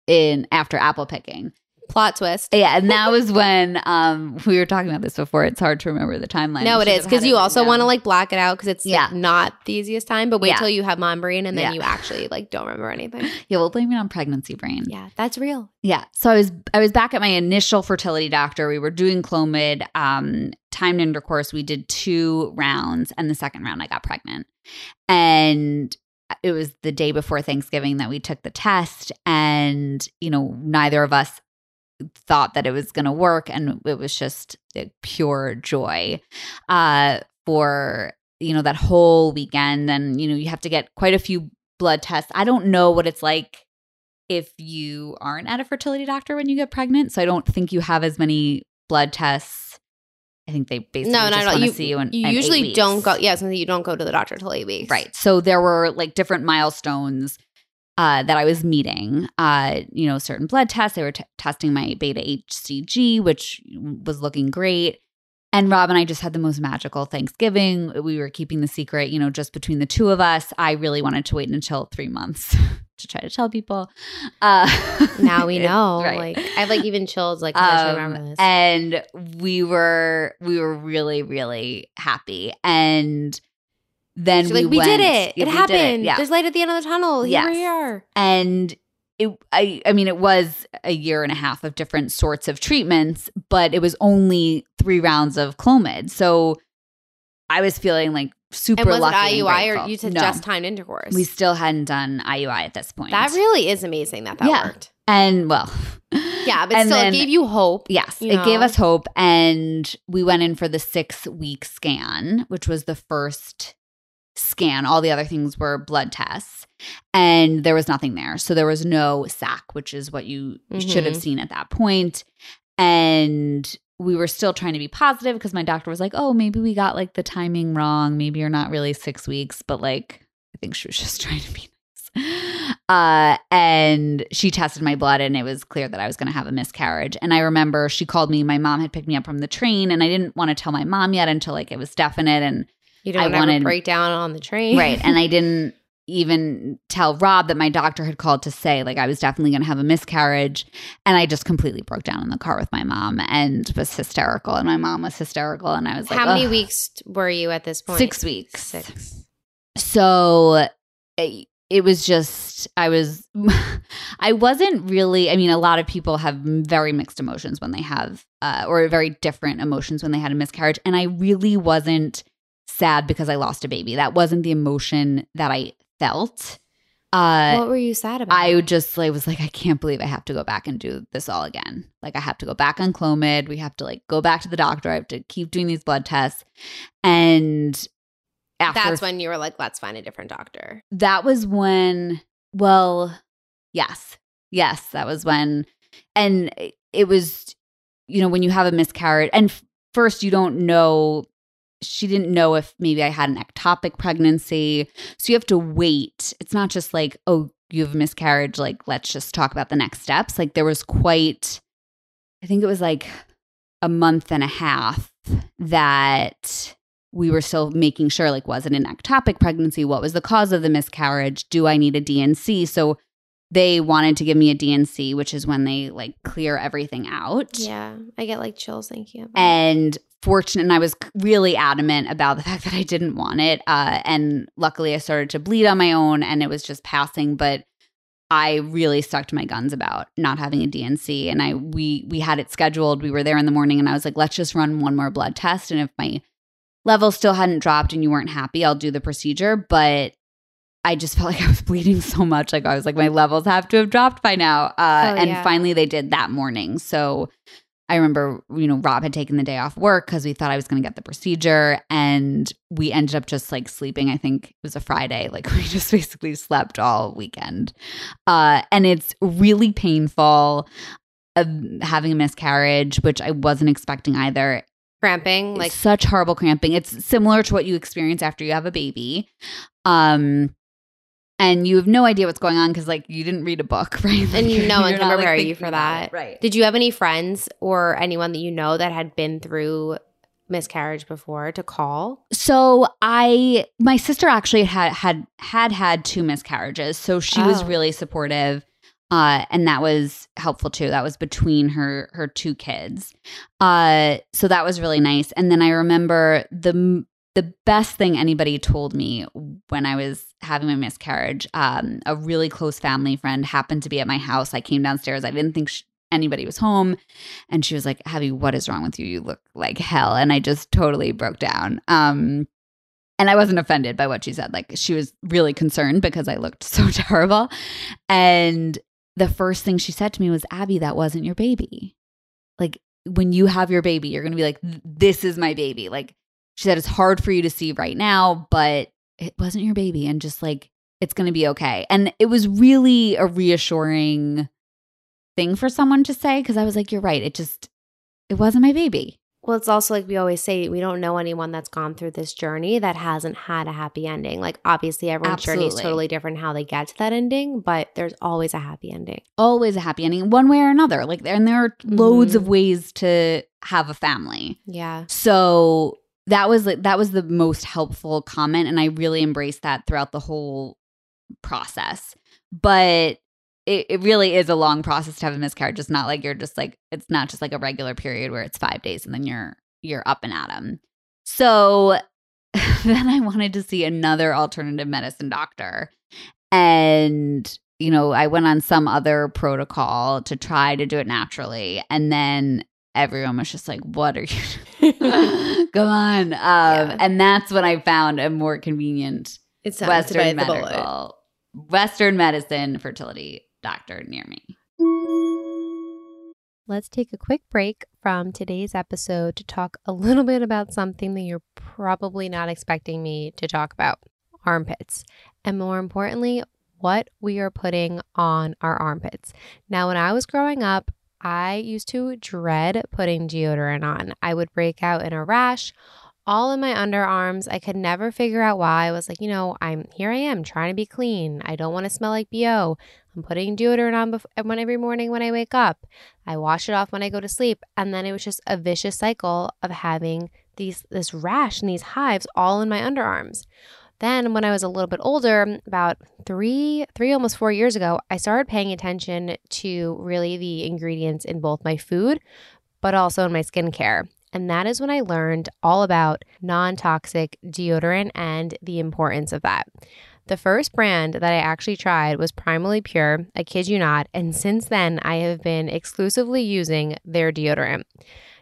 in after apple picking. Plot twist. Yeah, and that was when um we were talking about this before. It's hard to remember the timeline. No, it is because you also want to like black it out because it's Yeah. like, not the easiest time. But wait Yeah. till you have mom brain and then Yeah. you actually like don't remember anything. yeah, we'll blame it on pregnancy brain. Yeah, that's real. Yeah. So I was I was back at my initial fertility doctor. We were doing Clomid, um, timed intercourse. We did two rounds, and the second round I got pregnant. And it was the day before Thanksgiving that we took the test, and you know, neither of us thought that it was going to work, and it was just a pure joy uh, for you know that whole weekend. And you know, you have to get quite a few blood tests. I don't know what it's like if you aren't at a fertility doctor when you get pregnant. So I don't think you have as many blood tests. I think they basically no, just not at all. to You, see you in you in usually don't go. Yeah, something you don't go to the doctor until eight weeks. Right. So there were like different milestones uh, that I was meeting. Uh, you know, certain blood tests. They were t- testing my beta HCG, which was looking great. And Rob and I just had the most magical Thanksgiving. We were keeping the secret, you know, just between the two of us. I really wanted to wait until three months to try to tell people. Uh, Now we know. Right. Like I have like even chills. Like um, remember this. and we were we were really really happy and then She's we like, we went- did it. Yeah, it happened. yeah There's light at the end of the tunnel. Here Yes. we are. and it I I mean it was a year and a half of different sorts of treatments but it was only 3 rounds of Clomid so I was feeling like super And was it lucky and IUI or you said No, just timed intercourse? we still hadn't done IUI at this point that really is amazing that that Yeah. worked. and well Yeah, but still, then- it gave you hope. Yes, you it gave us hope. And we went in for the six week scan, which was the first scan. All the other things were blood tests. And there was nothing there. So there was no sac, which is what you should have Mhm. seen at that point. And we were still trying to be positive because my doctor was like, oh, maybe we got like the timing wrong. Maybe you're not really six weeks, but like, I think she was just trying to be nice. Uh, and she tested my blood and it was clear that I was going to have a miscarriage. And I remember she called me. My mom had picked me up from the train and I didn't want to tell my mom yet until like it was definite. And You don't I wanted- break down on the train. right. And I didn't even tell Rob that my doctor had called to say like I was definitely going to have a miscarriage and I just completely broke down in the car with my mom and was hysterical and my mom was hysterical and I was like How many weeks were you at this point? 6 weeks. Six. So it, it was just I was I wasn't really I mean a lot of people have very mixed emotions when they have uh, or very different emotions when they had a miscarriage and I really wasn't sad because I lost a baby. That wasn't the emotion that I felt. Uh what were you sad about? I just like was like, I can't believe I have to go back and do this all again. Like I have to go back on Clomid. We have to like go back to the doctor. I have to keep doing these blood tests. And after That's when you were like, let's find a different doctor. that was when well, yes. Yes, that was when and it was you know, when you have a miscarriage and f- first you don't know she didn't know if maybe I had an ectopic pregnancy. So you have to wait. It's not just like, oh, you have a miscarriage, like let's just talk about the next steps. Like there was quite I think it was like a month and a half that we were still making sure like was it an ectopic pregnancy? What was the cause of the miscarriage? Do I need a DNC? So they wanted to give me a DNC, which is when they like clear everything out. Yeah. I get like chills thinking about it. And fortunate, and I was really adamant about the fact that I didn't want it. Uh, and luckily, I started to bleed on my own, and it was just passing. But I really stuck to my guns about not having a DNC, and I we we had it scheduled. We were there in the morning, and I was like, let's just run one more blood test, and if my level still hadn't dropped and you weren't happy, I'll do the procedure. But I just felt like I was bleeding so much. Like I was like, my levels have to have dropped by now. Uh, Oh, and yeah. finally, they did that morning. So I remember, you know, Rob had taken the day off work because we thought I was going to get the procedure. And we ended up just like sleeping. I think it was a Friday. Like we just basically slept all weekend. Uh, and it's really painful of having a miscarriage, which I wasn't expecting either. Cramping, Like like such horrible cramping. It's similar to what you experience after you have a baby. Um, and you have no idea what's going on because like you didn't read a book, right? and Like, no one can not, like, you for that. Right. Did you have any friends or anyone that you know that had been through miscarriage before to call? So I, my sister actually had had had had two miscarriages, so she was Oh. really supportive, uh, and that was helpful too. That was between her her two kids, uh, so that was really nice. And then I remember the the best thing anybody told me when I was having my miscarriage. Um, a really close family friend happened to be at my house. I came downstairs. I didn't think anybody was home. And she was like, Abby, what is wrong with you? You look like hell. And I just totally broke down. Um, and I wasn't offended by what she said. Like, she was really concerned because I looked so terrible. And the first thing she said to me was, Abby, that wasn't your baby. Like, when you have your baby, you're going to be like, this is my baby. Like, she said, it's hard for you to see right now, but it wasn't your baby. And just like, it's going to be okay. And it was really a reassuring thing for someone to say because I was like, you're right. It just, it wasn't my baby. Well, it's also like we always say, we don't know anyone that's gone through this journey that hasn't had a happy ending. Like, obviously, everyone's journey is totally different how they get to that ending, but there's always a happy ending. Always a happy ending, one way or another. Like, and there are loads Mhm. of ways to have a family. Yeah. So that was like that was the most helpful comment, and I really embraced that throughout the whole process. But it, it really is a long process to have a miscarriage. It's not like you're just like it's not just like a regular period where it's five days and then you're you're up and at 'em. So then I wanted to see another alternative medicine doctor, and you know I went on some other protocol to try to do it naturally, and then everyone was just like, "What are you?" Come on. Um, Yeah. And that's when I found a more convenient It's Western medical, Western medicine fertility doctor near me. Let's take a quick break from today's episode to talk a little bit about something that you're probably not expecting me to talk about armpits. And more importantly, what we are putting on our armpits. Now, when I was growing up, I used to dread putting deodorant on. I would break out in a rash all in my underarms. I could never figure out why. I was like, you know, I'm here I am trying to be clean. I don't want to smell like BO. I'm putting deodorant on when every morning when I wake up. I wash it off when I go to sleep, and then it was just a vicious cycle of having these this rash and these hives all in my underarms. Then, when I was a little bit older, about three, three, almost four years ago, I started paying attention to really the ingredients in both my food, but also in my skincare. And that is when I learned all about non toxic deodorant and the importance of that. The first brand that I actually tried was Primally Pure, I kid you not, and since then I have been exclusively using their deodorant.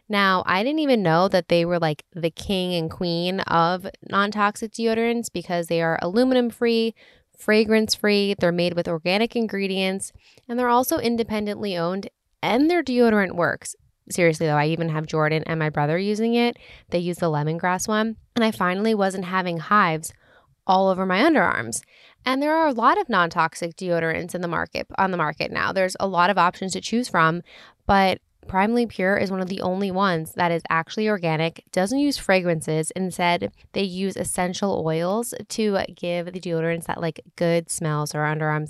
Now, I didn't even know that they were like the king and queen of non toxic deodorants because they are aluminum free, fragrance free, they're made with organic ingredients, and they're also independently owned, and their deodorant works. Seriously, though, I even have Jordan and my brother using it. They use the lemongrass one, and I finally wasn't having hives all over my underarms. And there are a lot of non-toxic deodorants in the market on the market now. There's a lot of options to choose from, but Primally Pure is one of the only ones that is actually organic, doesn't use fragrances. Instead, they use essential oils to give the deodorants that like good smells or underarms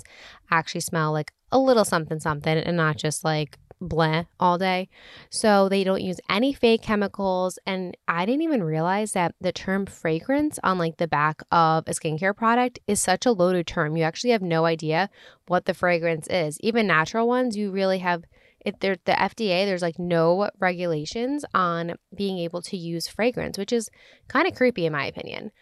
actually smell like a little something something and not just like bleh all day. So they don't use any fake chemicals. And I didn't even realize that the term fragrance on like the back of a skincare product is such a loaded term. You actually have no idea what the fragrance is. Even natural ones, you really have if they're the FDA, there's like no regulations on being able to use fragrance, which is kind of creepy in my opinion.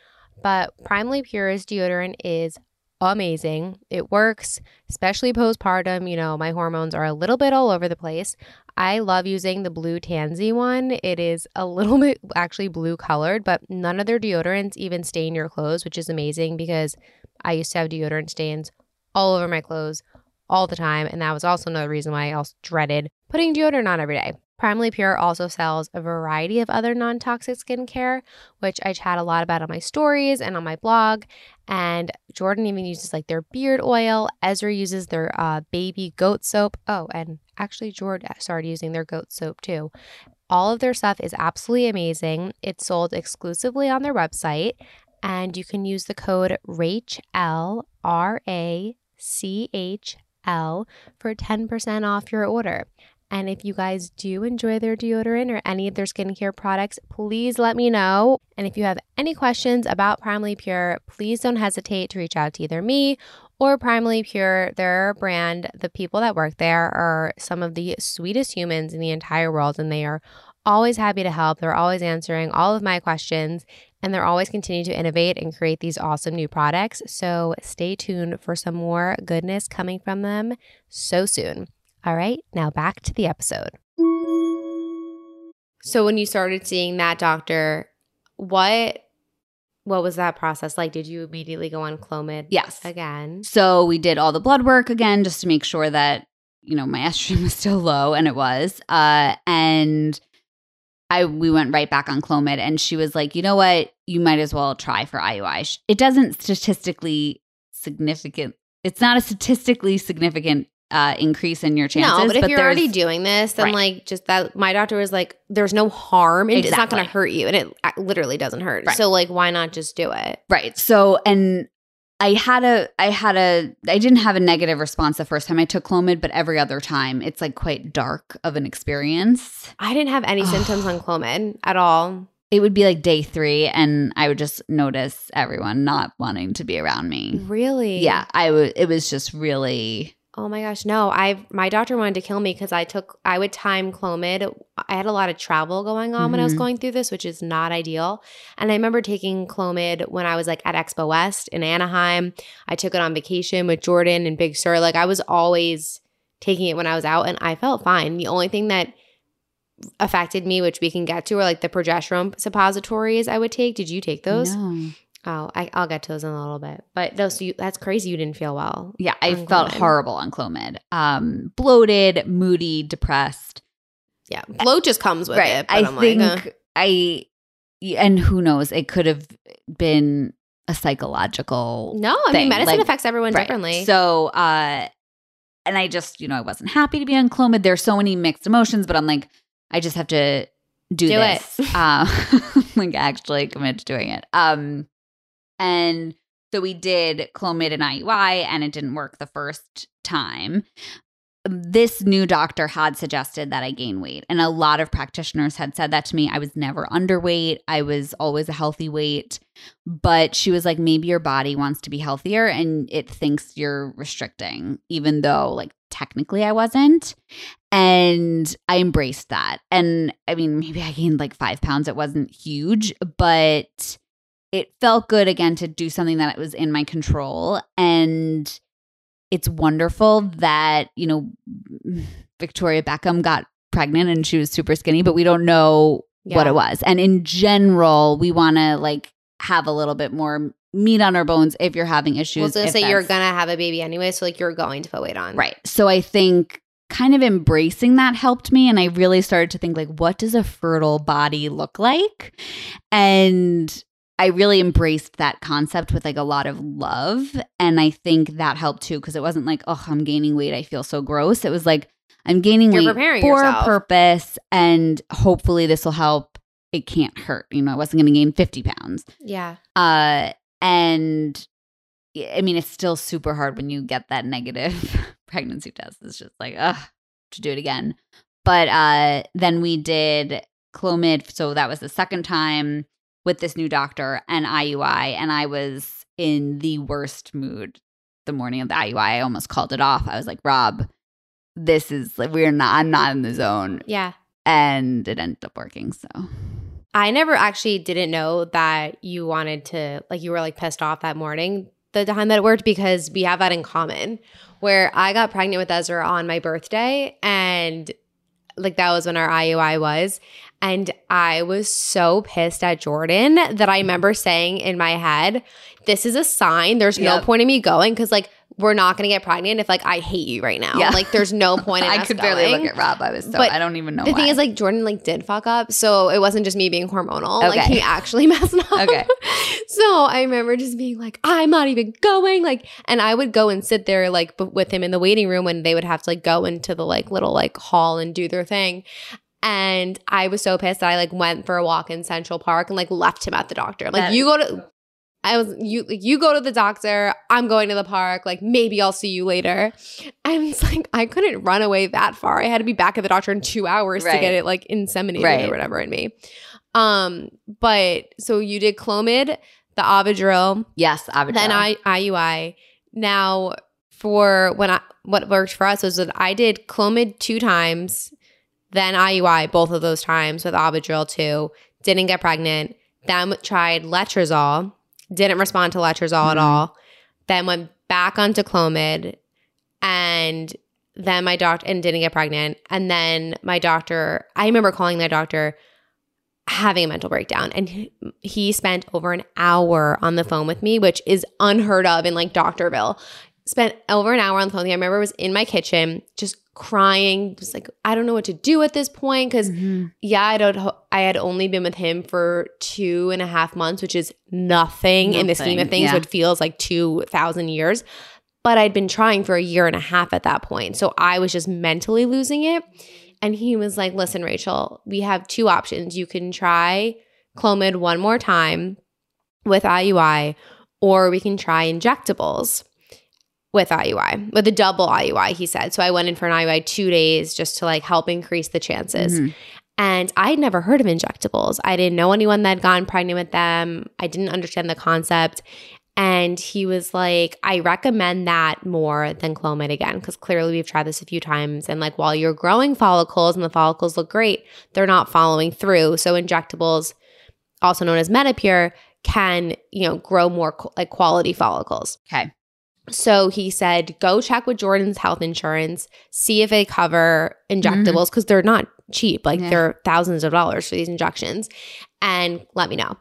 But Primally Pure's deodorant is amazing. It works, especially postpartum. You know, my hormones are a little bit all over the place. I love using the blue tansy one. It is a little bit actually blue colored, but none of their deodorants even stain your clothes, which is amazing because I used to have deodorant stains all over my clothes all the time. And that was also another reason why I also dreaded putting deodorant on every day. Primally Pure also sells a variety of other non toxic skincare, which I chat a lot about on my stories and on my blog. And Jordan even uses like their beard oil. Ezra uses their uh, baby goat soap. Oh, and actually, Jordan started using their goat soap too. All of their stuff is absolutely amazing. It's sold exclusively on their website, and you can use the code RACHL, R A C H L, for 10% off your order. And if you guys do enjoy their deodorant or any of their skincare products, please let me know. And if you have any questions about Primally Pure, please don't hesitate to reach out to either me or Primally Pure. Their brand, the people that work there are some of the sweetest humans in the entire world, and they are always happy to help. They're always answering all of my questions, and they're always continuing to innovate and create these awesome new products. So stay tuned for some more goodness coming from them so soon. All right, now back to the episode. So when you started seeing that doctor, what what was that process like? Did you immediately go on Clomid? Yes. Again. So we did all the blood work again just to make sure that, you know, my estrogen was still low and it was. Uh and I we went right back on Clomid and she was like, "You know what? You might as well try for IUI. It doesn't statistically significant it's not a statistically significant uh, increase in your chances. No, but if but you're already doing this, then Right. like just that. My doctor was like, "There's no harm. and It's not going to hurt you, and it uh, literally doesn't hurt. Right. So like, why not just do it? Right. So, and I had a, I had a, I didn't have a negative response the first time I took Clomid, but every other time it's like quite dark of an experience. I didn't have any symptoms on Clomid at all. It would be like day three, and I would just notice everyone not wanting to be around me. Really? Yeah, I would. It was just really. Oh my gosh, no. I my doctor wanted to kill me because I took I would time Clomid. I had a lot of travel going on when I was Mhm. going through this, which is not ideal. And I remember taking Clomid when I was like at Expo West in Anaheim. I took it on vacation with Jordan and Big Sur. Like I was always taking it when I was out and I felt fine. The only thing that affected me, which we can get to, are like the progesterone suppositories I would take. Did you take those? No. Oh, I, I'll get to those in a little bit. But those, so you, that's crazy. You didn't feel well. Yeah, I felt Clomid. horrible on Clomid. Um, bloated, moody, depressed. Yeah, bloat just comes with it. But I am think like, uh, I, and who knows? It could have been a psychological. no, I thing, mean medicine like- affects everyone Right. differently. So, uh, and I just, you know, I wasn't happy to be on Clomid. There's so many mixed emotions, but I'm like, I just have to do, Do it. this. Um, like actually commit to doing it. Um, and so we did Clomid and IUI, and it didn't work the first time. this new doctor had suggested that I gain weight. And a lot of practitioners had said that to me. I was never underweight, I was always a healthy weight. But she was like, maybe your body wants to be healthier and it thinks you're restricting, even though, like, technically I wasn't. And I embraced that. And I mean, maybe I gained like five pounds. It wasn't huge, but it felt good again to do something that was in my control. And it's wonderful that, you know, Victoria Beckham got pregnant and she was super skinny, but we don't know Yeah. what it was. And in general, we want to like have a little bit more meat on our bones if you're having issues. Well, I was gonna say you're gonna have a baby anyway, so like you're going to put weight on. Right. So I think kind of embracing that helped me. And I really started to think, like, what does a fertile body look like? And I really embraced that concept with like a lot of love. And I think that helped too, because it wasn't like, oh, I'm gaining weight. I feel so gross. It was like, I'm gaining You're weight for yourself. a purpose. And hopefully this will help. It can't hurt. You know, I wasn't going to gain 50 pounds. Yeah. Uh, and I mean, it's still super hard when you get that negative pregnancy test. It's just like, ugh, to do it again. But uh, then we did Clomid. So that was the second time with this new doctor and IUI. And I was in the worst mood the morning of the IUI. I almost called it off. I was like, Rob, this is like, we're not, I'm not in the zone. Yeah. And it ended up working. So I never actually didn't know that you wanted to like you were like pissed off that morning the time that it worked because we have that in common where I got pregnant with Ezra on my birthday and like that was when our IUI was and I was so pissed at Jordan that I remember saying in my head this is a sign there's no Yep. point in me going cuz like we're not going to get pregnant if like I hate you right now Yeah. like there's no point in I could barely going. look at Rob. I was so, But I don't even know. The thing is, like Jordan, like did fuck up, so it wasn't just me being hormonal. Like he actually messed up. Okay. so I remember just being like, I'm not even going. Like, and I would go and sit there like b- with him in the waiting room when they would have to like go into the like little like hall and do their thing. And I was so pissed that I like went for a walk in Central Park and like left him at the doctor. Like, That- you go to. I was you like you go to the doctor, I'm going to the park, like maybe I'll see you later. And it's like I couldn't run away that far. I had to be back at the doctor in two hours to get it like inseminated Right. or whatever in me. Um, but so you did Clomid, the Ovidrel, yes, Abigail. then I IUI. Now for when I what worked for us was that I did Clomid two times, then IUI both of those times with Ovidrel too. Didn't get pregnant. Then tried letrozole. Didn't respond to letrozole at Mhm. all. Then went back onto Clomid, and then my doctor and didn't get pregnant. And then my doctor, I remember calling my doctor having a mental breakdown and he- he spent over an hour on the phone with me which is unheard of in like doctorville spent over an hour on the phone i remember I was in my kitchen just crying just like i don't know what to do at this point because Mhm. yeah i don't i had only been with him for two and a half months which is nothing, in the scheme of things yeah. what feels like 2000 years. But i'd been trying for a year and a half at that point so i was just mentally losing it. And he was like listen rachel we have two options. You can try clomid one more time with iui or we can try injectables with IUI, with a double IUI, he said. So I went in for an IUI two days just to like help increase the chances. Mhm. And I had never heard of injectables. I didn't know anyone that had gotten pregnant with them. I didn't understand the concept. And he was like, I recommend that more than Clomid again, because clearly we've tried this a few times. And like while you're growing follicles and the follicles look great, they're not following through. So injectables, also known as Menopur, can, you know, grow more like quality follicles. Okay. So he said, go check with Jordan's health insurance, see if they cover injectables because they're not cheap. Like Yeah. they're thousands of dollars for these injections. And let me know.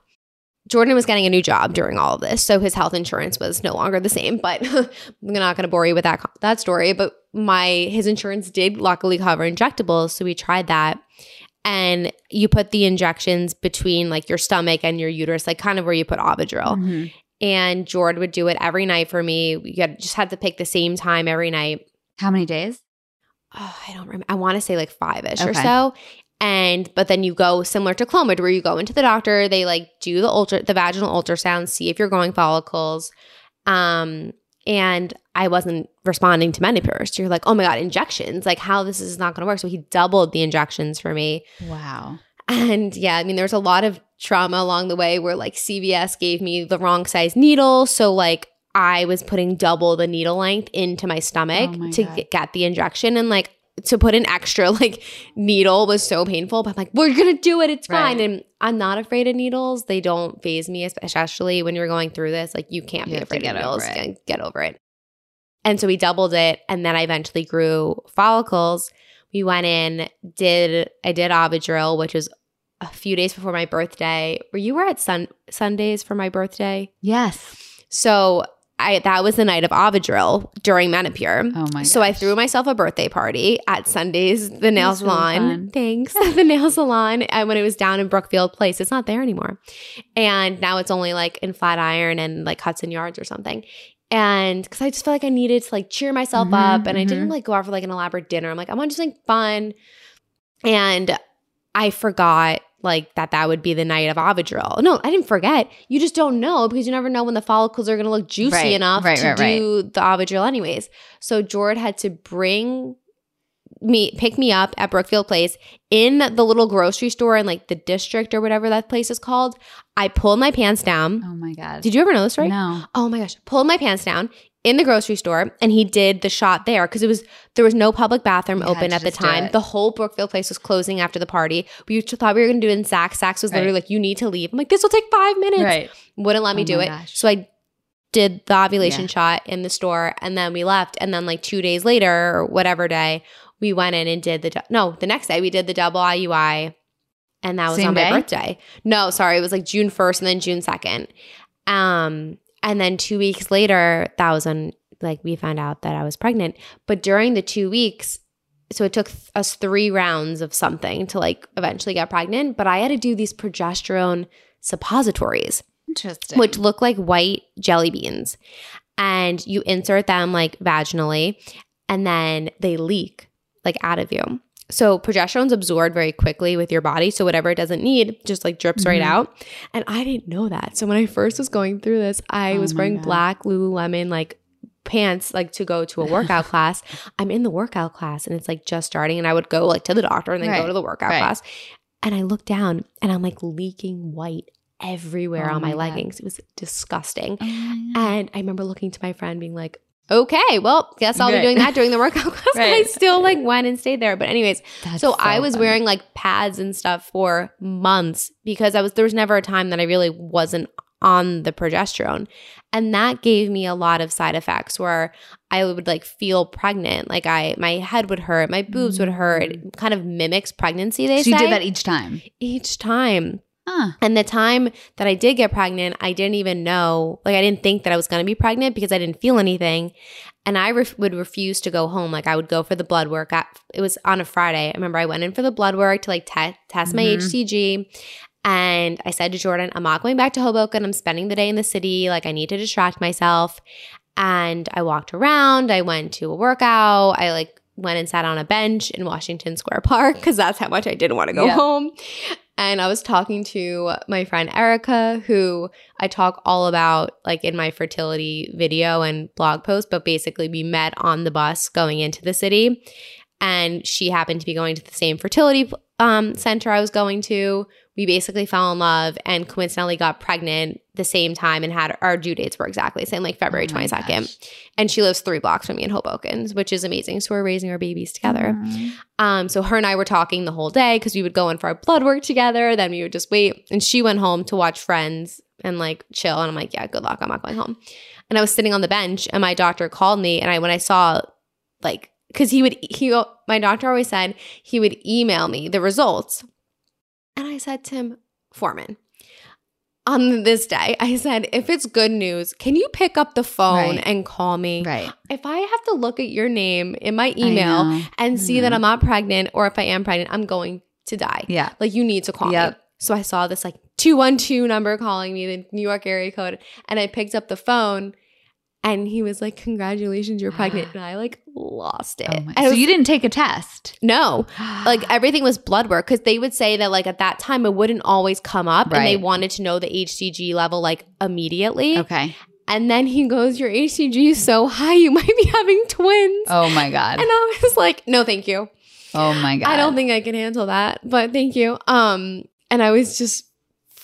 Jordan was getting a new job during all of this, so his health insurance was no longer the same. But I'm not going to bore you with that that story. But my his insurance did luckily cover injectables, so we tried that. And you put the injections between like your stomach and your uterus, like kind of where you put Ovidrel Mhm. And Jordan would do it every night for me. We had, just had to pick the same time every night. How many days? Oh, I don't remember. I want to say like five ish or so. And but then you go similar to Clomid, where you go into the doctor, they like do the ultra, the vaginal ultrasound, see if you're growing follicles. Um, and I wasn't responding to many So you're like, oh my God, injections, like how this is not going to work. So he doubled the injections for me. Wow. And yeah, I mean, there's a lot of trauma along the way where like CVS gave me the wrong size needle. So like I was putting double the needle length into my stomach Oh my to God. get, the injection. And like to put an extra like needle was so painful. But I'm like, we're going to do it. It's fine. And I'm not afraid of needles. They don't faze me, especially when you're going through this. Like you can't You be afraid of needles. over. Get- Get over it. And so we doubled it. And then I eventually grew follicles. We went in, did, I did Ovidrel, which was a few days before my birthday. Were you were at sun Sundays for my birthday? Yes. So I that was the night of Ovidrel during Menopur. Oh my so I threw myself a birthday party at Sundays, the nail That's salon. Thanks, the nail salon. And when it was down in Brookfield Place, it's not there anymore, and now it's only like in Flatiron and like Hudson Yards or something. And because I just felt like I needed to like cheer myself Mhm, up, and I didn't mhm. like go out for like an elaborate dinner. I'm like, I want to do something fun, and I forgot like that that would be the night of Ovidrel. No, I didn't forget. You just don't know because you never know when the follicles are going to look juicy Right, enough right, to right, do the Ovidrel anyways. So Jord had to bring me pick me up at Brookfield Place in the little grocery store in like the district or whatever that place is called. I pulled my pants down. Oh my god. Did you ever know this story? No. Oh my gosh. Pulled my pants down in the grocery store and he did the shot there because it was there was no public bathroom You open at the time. The whole Brookfield place was closing after the party. We thought we were gonna do it in Saks. Saks was literally like, you need to leave. I'm like, this will take five minutes. Right. Wouldn't let me Oh do it. gosh. So I did the ovulation Yeah. shot in the store and then we left. And then like two days later or whatever day, we went in and did the, no, the next day we did the double IUI and that was Same on day? my birthday. No, sorry. It was like June 1st and then June 2nd. Um, and then two weeks later, that was when like we found out that I was pregnant. But during the two weeks, so it took th- us three rounds of something to like eventually get pregnant. But I had to do these progesterone suppositories Interesting. which look like white jelly beans. And you insert them like vaginally, and then they leak like out of you. So progesterone's absorbed very quickly with your body. So whatever it doesn't need just like drips right Mhm. out. And I didn't know that. So when I first was going through this, I Oh was wearing God. black Lululemon like pants like to go to a workout class. I'm in the workout class and it's like just starting and I would go like to the doctor and then Right. go to the workout Right. class. And I look down and I'm like leaking white everywhere Oh on my, my leggings. It was disgusting. Oh my And I remember looking to my friend being like, okay, well, guess I'll Right. be doing that during the workout class. And I still like went and stayed there. But anyways, That's so, I was funny. wearing like pads and stuff for months because I was there was never a time that I really wasn't on the progesterone. And that gave me a lot of side effects where I would like feel pregnant. Like I my head would hurt, my boobs would hurt. It mm. kind of mimics pregnancy, they So you did that each time. each time. Huh. And the time that I did get pregnant, I didn't even know, like, I didn't think that I was going to be pregnant because I didn't feel anything. And I ref- would refuse to go home. Like, I would go for the blood work. It was on a Friday. I remember I went in for the blood work to like te- test my Mhm. HCG. And I said to Jordan, I'm not going back to Hoboken. I'm spending the day in the city. Like, I need to distract myself. And I walked around. I went to a workout. I like went and sat on a bench in Washington Square Park because that's how much I didn't want to go Yeah. home. And I was talking to my friend Erica, who I talk all about like in my fertility video and blog post, but basically we met on the bus going into the city. And she happened to be going to the same fertility um, center I was going to. We basically fell in love and coincidentally got pregnant the same time and had our due dates were exactly the same, like February Oh 22nd. gosh. And she lives three blocks from me in Hoboken, which is amazing. So we're raising our babies together. Mhm. Um, so her and I were talking the whole day because we would go in for our blood work together. Then we would just wait. And she went home to watch Friends and like chill. And I'm like, yeah, good luck. I'm not going home. And I was sitting on the bench, and my doctor called me. And I when I saw like because he would he my doctor always said he would email me the results, and I said to him, Foreman. On this day, I said, if it's good news, can you pick up the phone Right. and call me? Right. If I have to look at your name in my email and see that. I'm not pregnant or if I am pregnant, I'm going to die. Yeah. Like you need to call me. So I saw this like 212 number calling me, the New York area code, and I picked up the phone and he was like, Congratulations, you're pregnant. And I like lost it. Oh so was- you didn't take a test. no, like everything was blood work because they would say that like at that time it wouldn't always come up and they wanted to know the HCG level like immediately. okay. And then he goes, Your HCG is so high, you might be having twins. Oh my God. And I was like, No, thank you. Oh my God. I don't think I can handle that, but thank you. Um, and I was just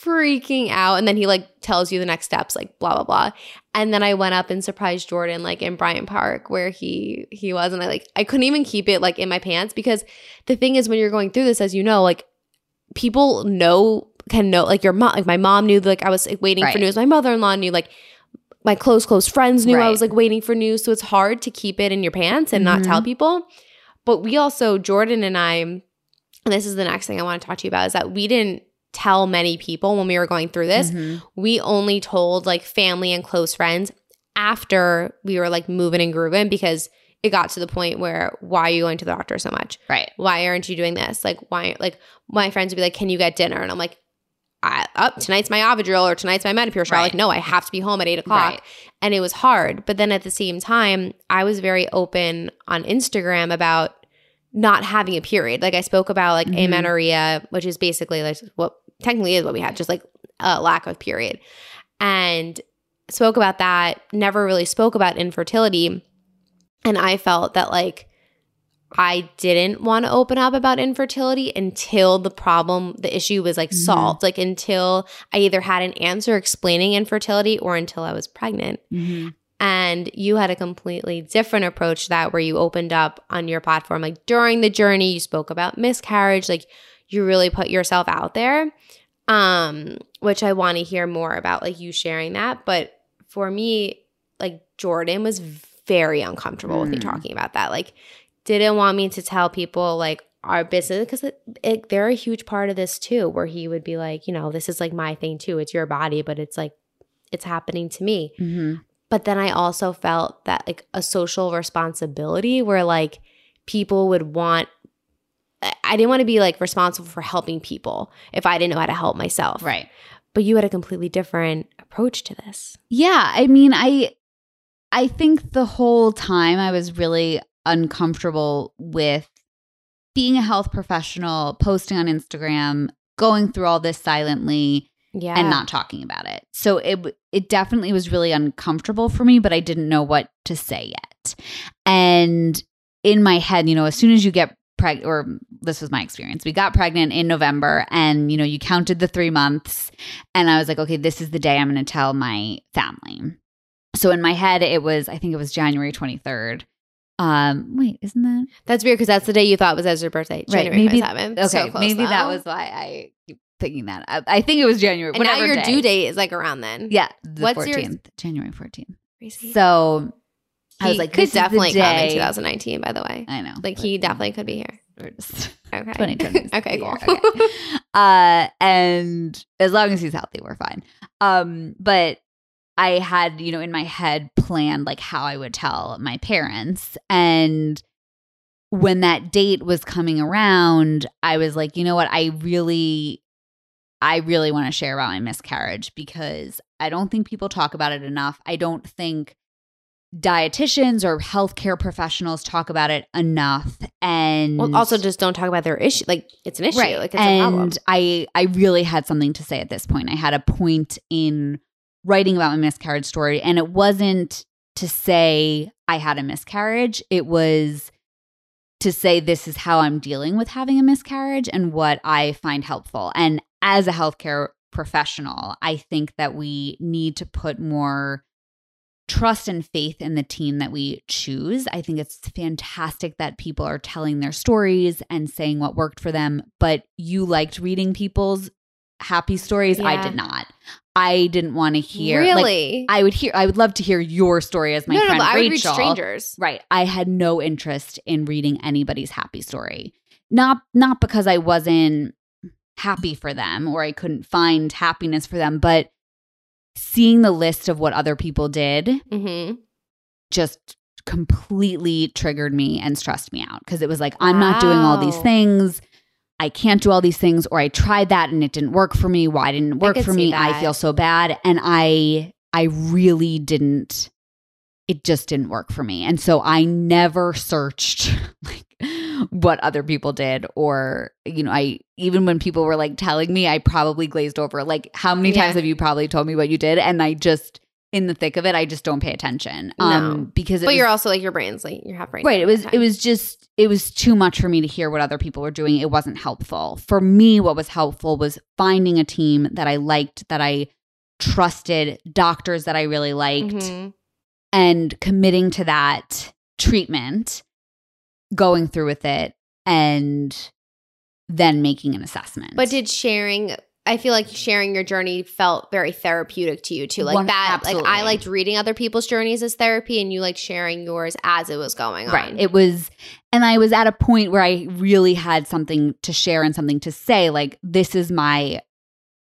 freaking out. And then he like tells you the next steps, like blah blah blah. And then I went up and surprised Jordan like in Bryant Park where he he was, and I like I couldn't even keep it like in my pants because the thing is when you're going through this, as you know, like people know can know like your mom like my mom knew like I was like, waiting Right. for news. My mother in law knew like my close close friends knew I was like waiting for news. So it's hard to keep it in your pants and not Mhm. tell people. But we also Jordan and I, and this is the next thing I want to talk to you about is that we didn't tell many people when we were going through this. Mhm. We only told like family and close friends after we were like moving and grooving because it got to the point where why are you going to the doctor so much? Right. why aren't you doing this? Like, why? Like, my friends would be like, "Can you get dinner?" And I'm like, I, "Up tonight's my Ovidrel or tonight's my Menopur shot." Right. Like, no, I have to be home at eight o'clock, Right. and it was hard. But then at the same time, I was very open on Instagram about not having a period. Like I spoke about like Mhm. amenorrhea, which is basically like what technically is what we had, just like a lack of period, and spoke about that. Never really spoke about infertility, and I felt that like I didn't want to open up about infertility until the problem, the issue was like Mhm. solved. Like until I either had an answer explaining infertility or until I was pregnant. Mhm. And you had a completely different approach to that where you opened up on your platform. Like during the journey, you spoke about miscarriage. Like you really put yourself out there. Um, which I want to hear more about, like you sharing that. But for me, like Jordan was very uncomfortable with me Mm. talking about that. Like, didn't want me to tell people like our business because they're a huge part of this too. Where he would be like, you know, this is like my thing too. It's your body, but it's like it's happening to me. Mhm. But then I also felt that like a social responsibility where like people would want. I- didn't want to be like responsible for helping people if I didn't know how to help myself. Right. But you had a completely different approach to this. Yeah, I mean, I I think the whole time I was really uncomfortable with being a health professional, posting on Instagram, going through all this silently Yeah. and not talking about it. So it it definitely was really uncomfortable for me, but I didn't know what to say yet. And in my head, you know, as soon as you get pregnant, or this was my experience, we got pregnant in November, and you know, you counted the three months, and I was like, okay, this is the day I'm going to tell my family. So in my head, it was I think it was January 23rd. Um, wait, isn't that That's weird because that's the day you thought was Ezra's birthday, Right, January maybe- 27th. okay? So maybe that was why I thinking that. I, I think it was January. And now your day. due date is like around then. Yeah, the What's yours? 14th, January 14th. Crazy. So I was like, could this is the definitely come in 2019. By the way, I know. like he definitely could be here. Okay. 2020 okay. Cool. okay. uh, and as long as he's healthy, we're fine. Um, but I had, you know, in my head planned like how I would tell my parents. And when that date was coming around, I was like, you know what? I really, I really want to share about my miscarriage because I don't think people talk about it enough. I don't think dietitians or healthcare professionals talk about it enough. And well, also just don't talk about their issue. Like it's an issue. Like it's and a problem. I I really had something to say at this point. I had a point in writing about my miscarriage story, and it wasn't to say I had a miscarriage. It was to say this is how I'm dealing with having a miscarriage and what I find helpful. And as a healthcare professional, I think that we need to put more trust and faith in the team that we choose. I think it's fantastic that people are telling their stories and saying what worked for them, but you liked reading people's happy stories. I did not. I didn't want to hear like, really. I would hear I would love to hear your story as my no, no, friend but I would read Rachel. strangers. Right. I had no interest in reading anybody's happy story. Not not because I wasn't happy for them or I couldn't find happiness for them, but seeing the list of what other people did Mm-hmm. just completely triggered me and stressed me out because it was like I'm not doing all these things. I can't do all these things or I tried that and it didn't work for me. Why didn't it work for me? I feel so bad and I I really didn't it just didn't work for me. And so I never searched like what other people did or you know, I even when people were like telling me, I probably glazed over. Like how many Yeah. times have you probably told me what you did and I just in the thick of it, I just don't pay attention. No. Um because But was- you're also like your brain's like you're half brain. Right. It was it was just it was too much for me to hear what other people were doing. It wasn't helpful. For me, what was helpful was finding a team that I liked, that I trusted, doctors that I really liked, Mhm. and committing to that treatment, going through with it, and then making an assessment. But did sharing I feel like sharing your journey felt very therapeutic to you too. Like One- that like I liked reading other people's journeys as therapy and you liked sharing yours as it was going on. Right. It was, and I was at a point where I really had something to share and something to say. Like, this is my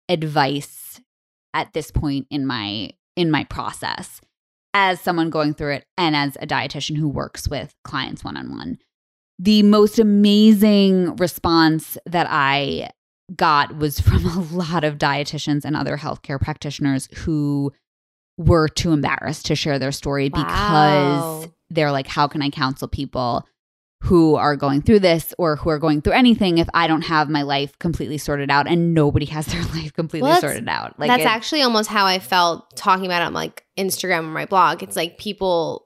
advice at this point in my in my process as someone going through it and as a dietitian who works with clients one on one. The most amazing response that I got was from a lot of dietitians and other healthcare practitioners who were too embarrassed to share their story because they're like, how can I counsel people who are going through this or who are going through anything if I don't have my life completely sorted out and nobody has their life completely Well, sorted out? Like That's it- actually almost how I felt talking about it on like Instagram or my blog. It's like people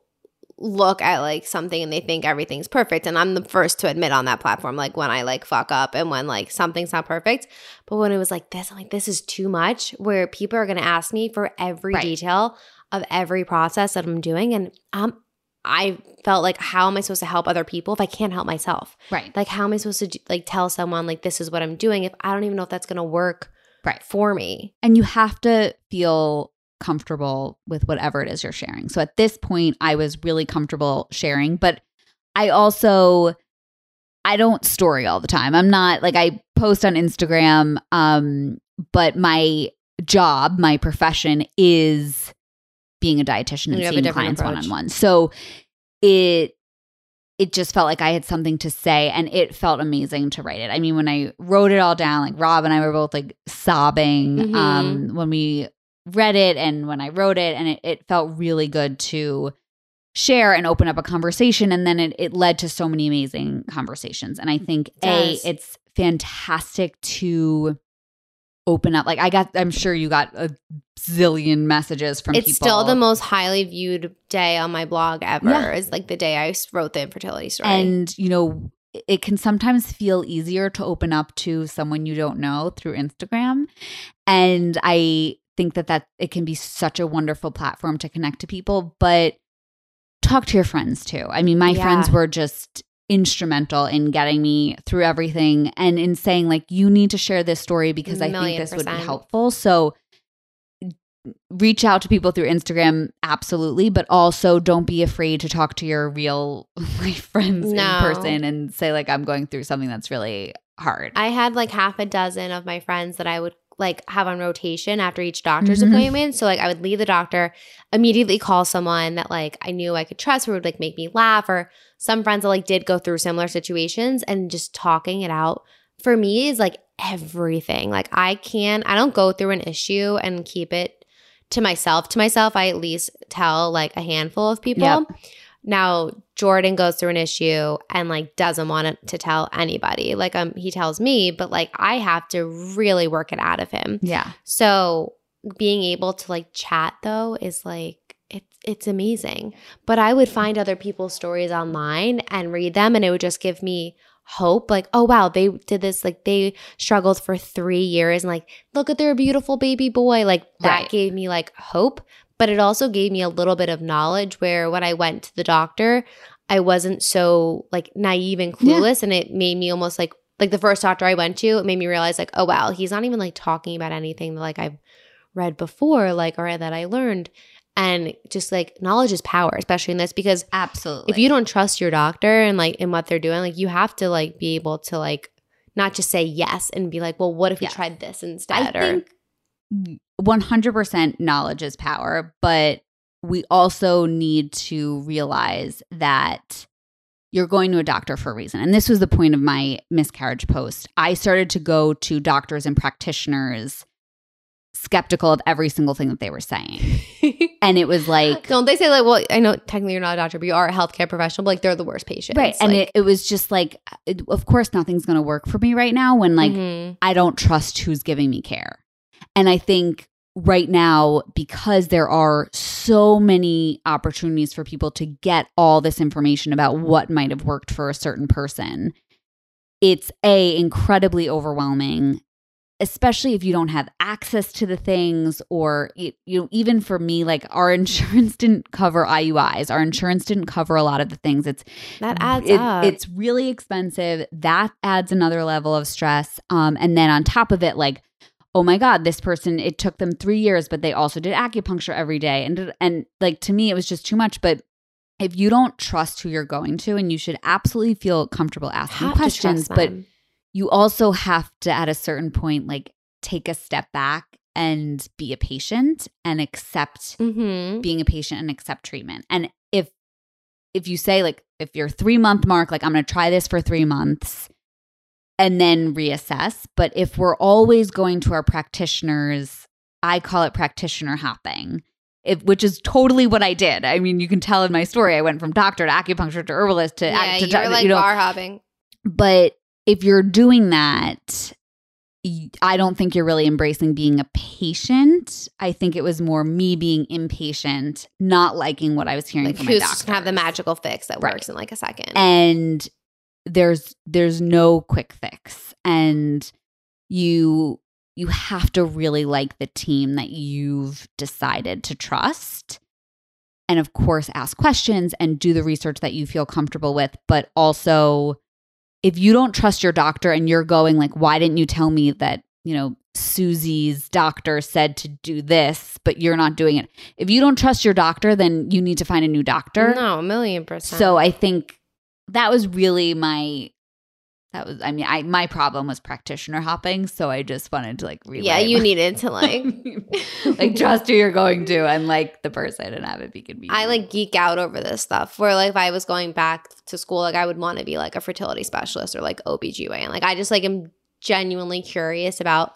look at like something and they think everything's perfect. And I'm the first to admit on that platform, like when I like fuck up and when like something's not perfect. But when it was like this, I'm like, this is too much where people are gonna ask me for every Right. detail of every process that I'm doing. And um I felt like how am I supposed to help other people if I can't help myself? right. Like how am I supposed to do- like tell someone like this is what I'm doing if I don't even know if that's gonna work Right. for me? and you have to feel comfortable with whatever it is you're sharing. So at this point, I was really comfortable sharing, but I also I don't story all the time. I'm not like I post on Instagram um but my job, my profession is being a dietitian and seeing clients one on one. So it it just felt like I had something to say and it felt amazing to write it. I mean, when I wrote it all down, like Rob and I were both like sobbing Mhm. um when we read it and when I wrote it and it, it felt really good to share and open up a conversation and then it, it led to so many amazing conversations. And I think A, it's fantastic to open up. Like I got I'm sure you got a zillion messages from it's people. still the most highly viewed day on my blog ever. Yeah. Is like the day I wrote the infertility story. And, you know, it can sometimes feel easier to open up to someone you don't know through Instagram. And I think that that it can be such a wonderful platform to connect to people, but talk to your friends too. I mean, my Yeah. friends were just instrumental in getting me through everything and in saying like you need to share this story because I think this would be helpful. So mm, reach out to people through Instagram absolutely, but also don't be afraid to talk to your real life friends No. in person and say like I'm going through something that's really hard. I had like half a dozen of my friends that I would like have on rotation after each doctor's Mhm. appointment. So like I would leave the doctor, immediately call someone that like I knew I could trust or would like make me laugh or some friends that like did go through similar situations and just talking it out for me is like everything. Like I can I don't go through an issue and keep it to myself. To myself, I at least tell like a handful of people. Yep. Now Jordan goes through an issue and like doesn't want to tell anybody. Like um he tells me, but like I have to really work it out of him. yeah. So being able to like chat though is like it's it's amazing. But I would find other people's stories online and read them and it would just give me hope like oh wow they did this like they struggled for 3 years and like look at their beautiful baby boy like that Right. gave me like hope but it also gave me a little bit of knowledge where when I went to the doctor I wasn't so like naive and Yeah. clueless and it made me almost like like the first doctor I went to it made me realize like oh wow he's not even like talking about anything that like I've read before like or that I learned and just like knowledge is power especially in this because Absolutely. if you don't trust your doctor and like in what they're doing like you have to like be able to like not just say yes and be like well what if we Yes. tried this I instead or think 100% knowledge is power, but we also need to realize that you're going to a doctor for a reason. And this was the point of my miscarriage post. I started to go to doctors and practitioners skeptical of every single thing that they were saying. And it was like, don't they say like well I know technically you're not a doctor but you are a healthcare professional but like they're the worst patients right. And Like, it, it was just like, it, of course, nothing's going to work for me right now when like mhm. I don't trust who's giving me care. And I think right now because there are so many opportunities for people to get all this information about what might have worked for a certain person it's a incredibly overwhelming especially if you don't have access to the things or you, you know even for me like our insurance didn't cover IUIs our insurance didn't cover a lot of the things. It's That adds it- up. it's really expensive. That adds another level of stress. Um and then on top of it like oh my god this person it took them 3 years but they also did acupuncture every day. And and like to me it was just too much. But if you don't trust who you're going to and you should absolutely feel comfortable asking Have questions but you also have to at a certain point like take a step back and be a patient and accept Mhm. being a patient and accept treatment. And if if you say like if your 3 month mark like I'm going to try this for 3 months and then reassess but if we're always going to our practitioners I call it practitioner hopping if, which is totally what I did. I mean, you can tell in my story. I went from doctor to acupuncture to herbalist to, yeah, to you're like you know, bar hopping. but if you're doing that, I don't think you're really embracing being a patient. I think it was more me being impatient, not liking what I was hearing Like from who's my gonna have the magical fix that Right. works in like a second. And there's there's no quick fix, and you you have to really like the team that you've decided to trust. And of course, ask questions and do the research that you feel comfortable with, but also if you don't trust your doctor and you're going like why didn't you tell me that you know susie's doctor said to do this but you're not doing it if you don't trust your doctor then you need to find a new doctor no, a million percent. so i think that was really my that was i mean i my problem was practitioner hopping so i just wanted to like yeah, you my- needed to like. like trust who you're going to and like the person and have it be convenient I like geek out over this stuff. Where like if I was going back to school, like I would want to be like a fertility specialist or like OBGYN. Like I just like am genuinely curious about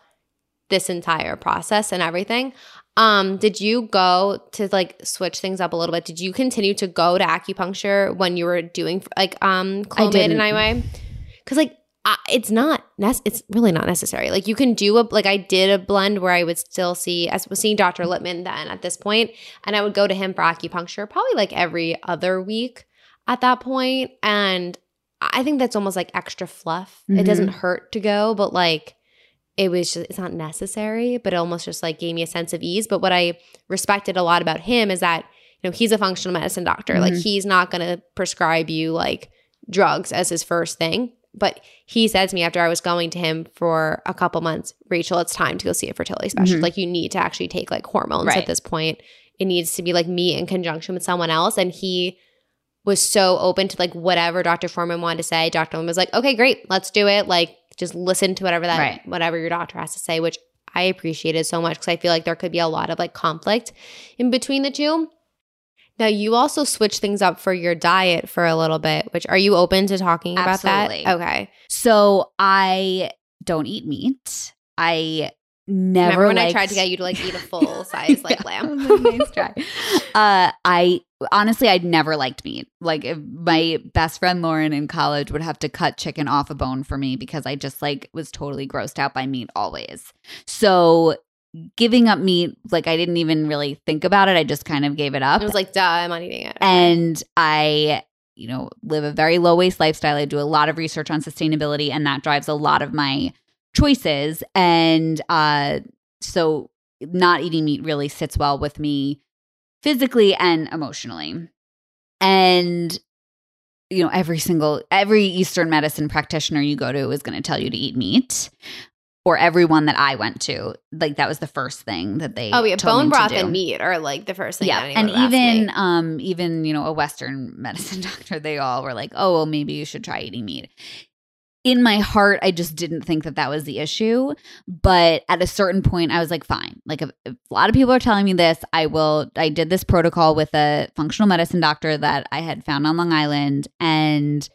this entire process and everything. Um, did you go to like switch things up a little bit? Did you continue to go to acupuncture when you were doing like um Clomid and. IUI? Because like I, it's not nec- it's really not necessary. Like you can do a like I did a blend where I would still see I was seeing Dr. Lippman then at this point, and I would go to him for acupuncture probably like every other week at that point, and I think that's almost like extra fluff. It Mhm. doesn't hurt to go, but like it was just it's not necessary, but it almost just like gave me a sense of ease. But what I respected a lot about him is that you know he's a functional medicine doctor. Like Mhm. he's not going to prescribe you like drugs as his first thing. But he said to me after I was going to him for a couple months, Rachel, it's time to go see a fertility specialist. Mhm. Like you need to actually take like hormones Right. at this point. It needs to be like me in conjunction with someone else. And he was so open to like whatever Dr. Foreman wanted to say. Dr. Foreman was like, okay, great, let's do it. Like just listen to whatever that Right. whatever your doctor has to say, which I appreciated so much because I feel like there could be a lot of like conflict in between the two. Now you also switch things up for your diet for a little bit, which are you open to talking about Absolutely. that? Okay. So I don't eat meat. I never Remember when I tried to get you to like eat a full size like lamb? it was a nice try. Uh, I honestly, I'd never liked meat. Like if my best friend Lauren in college would have to cut chicken off a bone for me because I just like was totally grossed out by meat always. So giving up meat, like I didn't even really think about it. I just kind of gave it up. It was like, duh, I'm not eating it. and I, you know, live a very low waste lifestyle. I do a lot of research on sustainability, and that drives a lot of my choices. And uh, so, not eating meat really sits well with me physically and emotionally. And you know, every single every Eastern medicine practitioner you go to is going to tell you to eat meat. Or everyone that I went to, like that was the first thing that they. oh yeah, bone broth and meat are like the first thing. yeah and even um even you know a western medicine doctor they all were like oh well maybe you should try eating meat in my heart i just didn't think that that was the issue but at a certain point i was like fine like if, if a lot of people are telling me this i will i did this protocol with a functional medicine doctor that i had found on long island and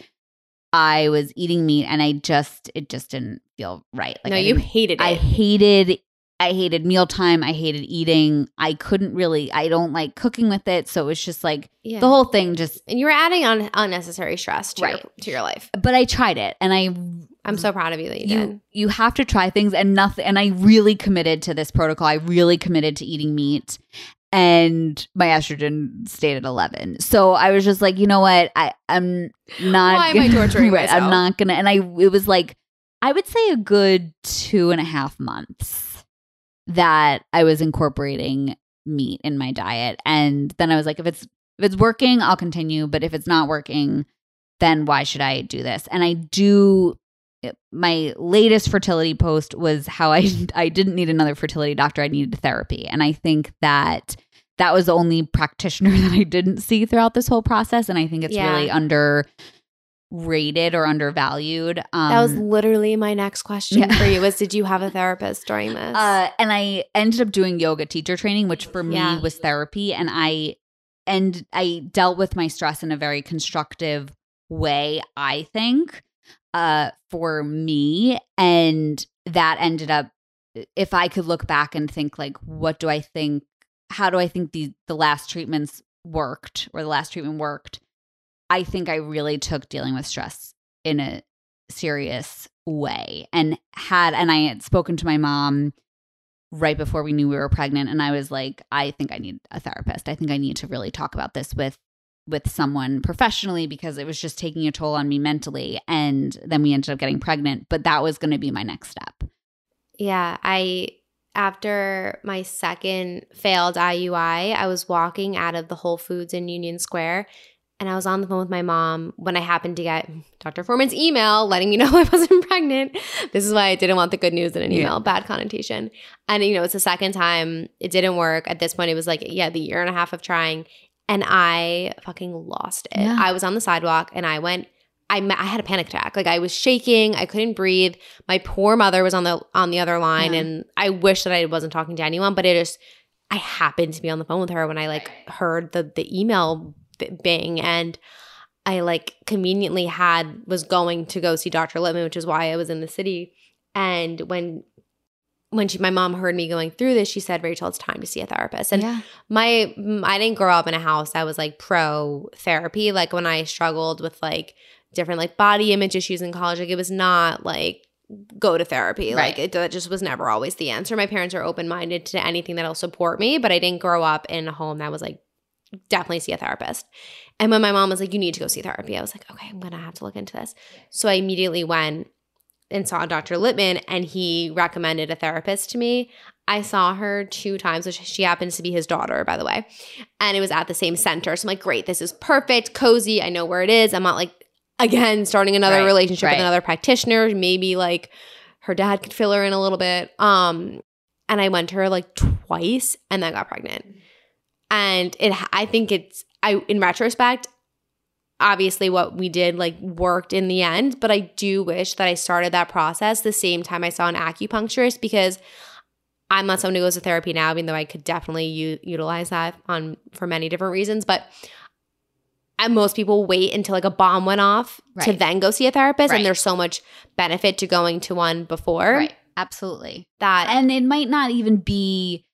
i was eating meat and i just it just didn't feel right like no, I you hated it. I hated I hated mealtime. I hated eating. I couldn't really, I don't like cooking with it. So it was just like Yeah. the whole thing just, and you were adding on unnecessary stress to, your, to your life. but I tried it and I, I'm so proud of you that you, you, did. you have to try things and nothing. And I really committed to this protocol. I really committed to eating meat and my estrogen stayed at 11. So I was just like, you know what? I, I'm not, Why am I torturing right, I'm not gonna, and I, it was like, I would say a good two and a half months that I was incorporating meat in my diet. And then I was like, if it's if it's working, I'll continue. But if it's not working, then why should I do this? And I do my latest fertility post was how I I didn't need another fertility doctor. I needed therapy. And I think that that was the only practitioner that I didn't see throughout this whole process. And I think it's Yeah. really underrated or undervalued. Um, that was literally my next question yeah. for you was did you have a therapist during this? Uh, and I ended up doing yoga teacher training, which for me Yeah. was therapy, and I and I dealt with my stress in a very constructive way. I think uh, for me, and that ended up. If I could look back and think, like, what do I think? How do I think the the last treatments worked, or the last treatment worked? I think I really took dealing with stress in a serious way and had and I had spoken to my mom right before we knew we were pregnant and I was like I think I need a therapist. I think I need to really talk about this with with someone professionally because it was just taking a toll on me mentally and then we ended up getting pregnant, but that was going to be my next step. Yeah, I after my second failed IUI, I was walking out of the Whole Foods in Union Square and I was on the phone with my mom when I happened to get Dr. Foreman's email letting me know I wasn't pregnant. This is why I didn't want the good news in an Yeah. email, bad connotation. And you know, it's the second time it didn't work. At this point, it was like, yeah, the year and a half of trying. And I fucking lost it. Yeah. I was on the sidewalk and I went I, I had a panic attack. Like I was shaking. I couldn't breathe. My poor mother was on the on the other line, Yeah. and I wish that I wasn't talking to anyone. But it just, I happened to be on the phone with her when I like heard the the email bing, and I like conveniently had was going to go see Dr. Lippman, which is why I was in the city. And when when she my mom heard me going through this, she said, "Rachel, it's time to see a therapist." And yeah. my I didn't grow up in a house that was like pro therapy. Like when I struggled with like different like body image issues in college, like it was not like go to therapy. Like Right. it that just was never always the answer. My parents are open minded to anything that'll support me, but I didn't grow up in a home that was like definitely see a therapist. And when my mom was like, "You need to go see therapy," I was like, "Okay, I'm gonna have to look into this." So I immediately went and saw Dr. Lippman, and he recommended a therapist to me. I saw her two times, which she happens to be his daughter, by the way. And it was at the same center. So I'm like, great, this is perfect, cozy. I know where it is. I'm not like, again, starting another Right, relationship right. with another practitioner. Maybe like her dad could fill her in a little bit. Um, and I went to her like twice and then got pregnant. And it, I think it's, I, in retrospect, obviously what we did like worked in the end but i do wish that i started that process the same time i saw an acupuncturist because i'm not someone who goes to therapy now even though i could definitely u- utilize that on for many different reasons but and most people wait until like a bomb went off to then go see a therapist Right. and there's so much benefit to going to one before Right. Absolutely. that and it might not even be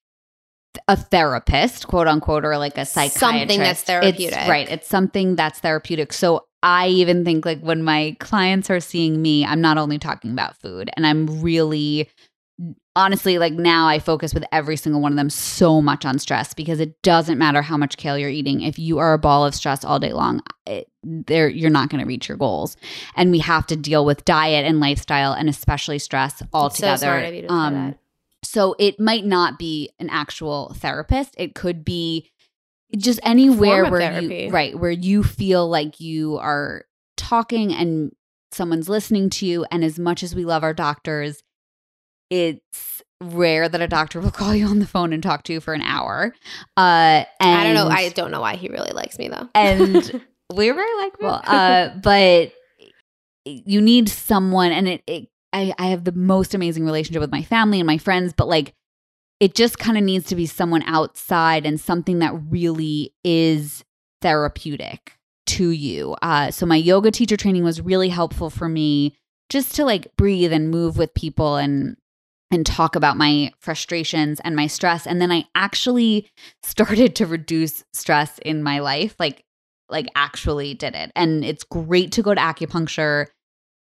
a therapist, quote unquote, or like a psychiatrist. Something that's therapeutic. It's, right. It's something that's therapeutic. So I even think like when my clients are seeing me, I'm not only talking about food, and I'm really honestly like now I focus with every single one of them so much on stress because it doesn't matter how much kale you're eating. If you are a ball of stress all day long, it, there you're not going to reach your goals. And we have to deal with diet and lifestyle and especially stress all It's so together. Smart of you to say that. So it might not be an actual therapist. It could be just anywhere where therapy. you right where you feel like you are talking and someone's listening to you. And as much as we love our doctors, it's rare that a doctor will call you on the phone and talk to you for an hour. Uh, and i don't know i don't know why he really likes me though and we're very likable. Uh, but you need someone, and it, it I, I have the most amazing relationship with my family and my friends, but like it just kind of needs to be someone outside and something that really is therapeutic to you. Uh, so my yoga teacher training was really helpful for me just to like breathe and move with people and and talk about my frustrations and my stress and then I actually started to reduce stress in my life like like actually did it and it's great to go to acupuncture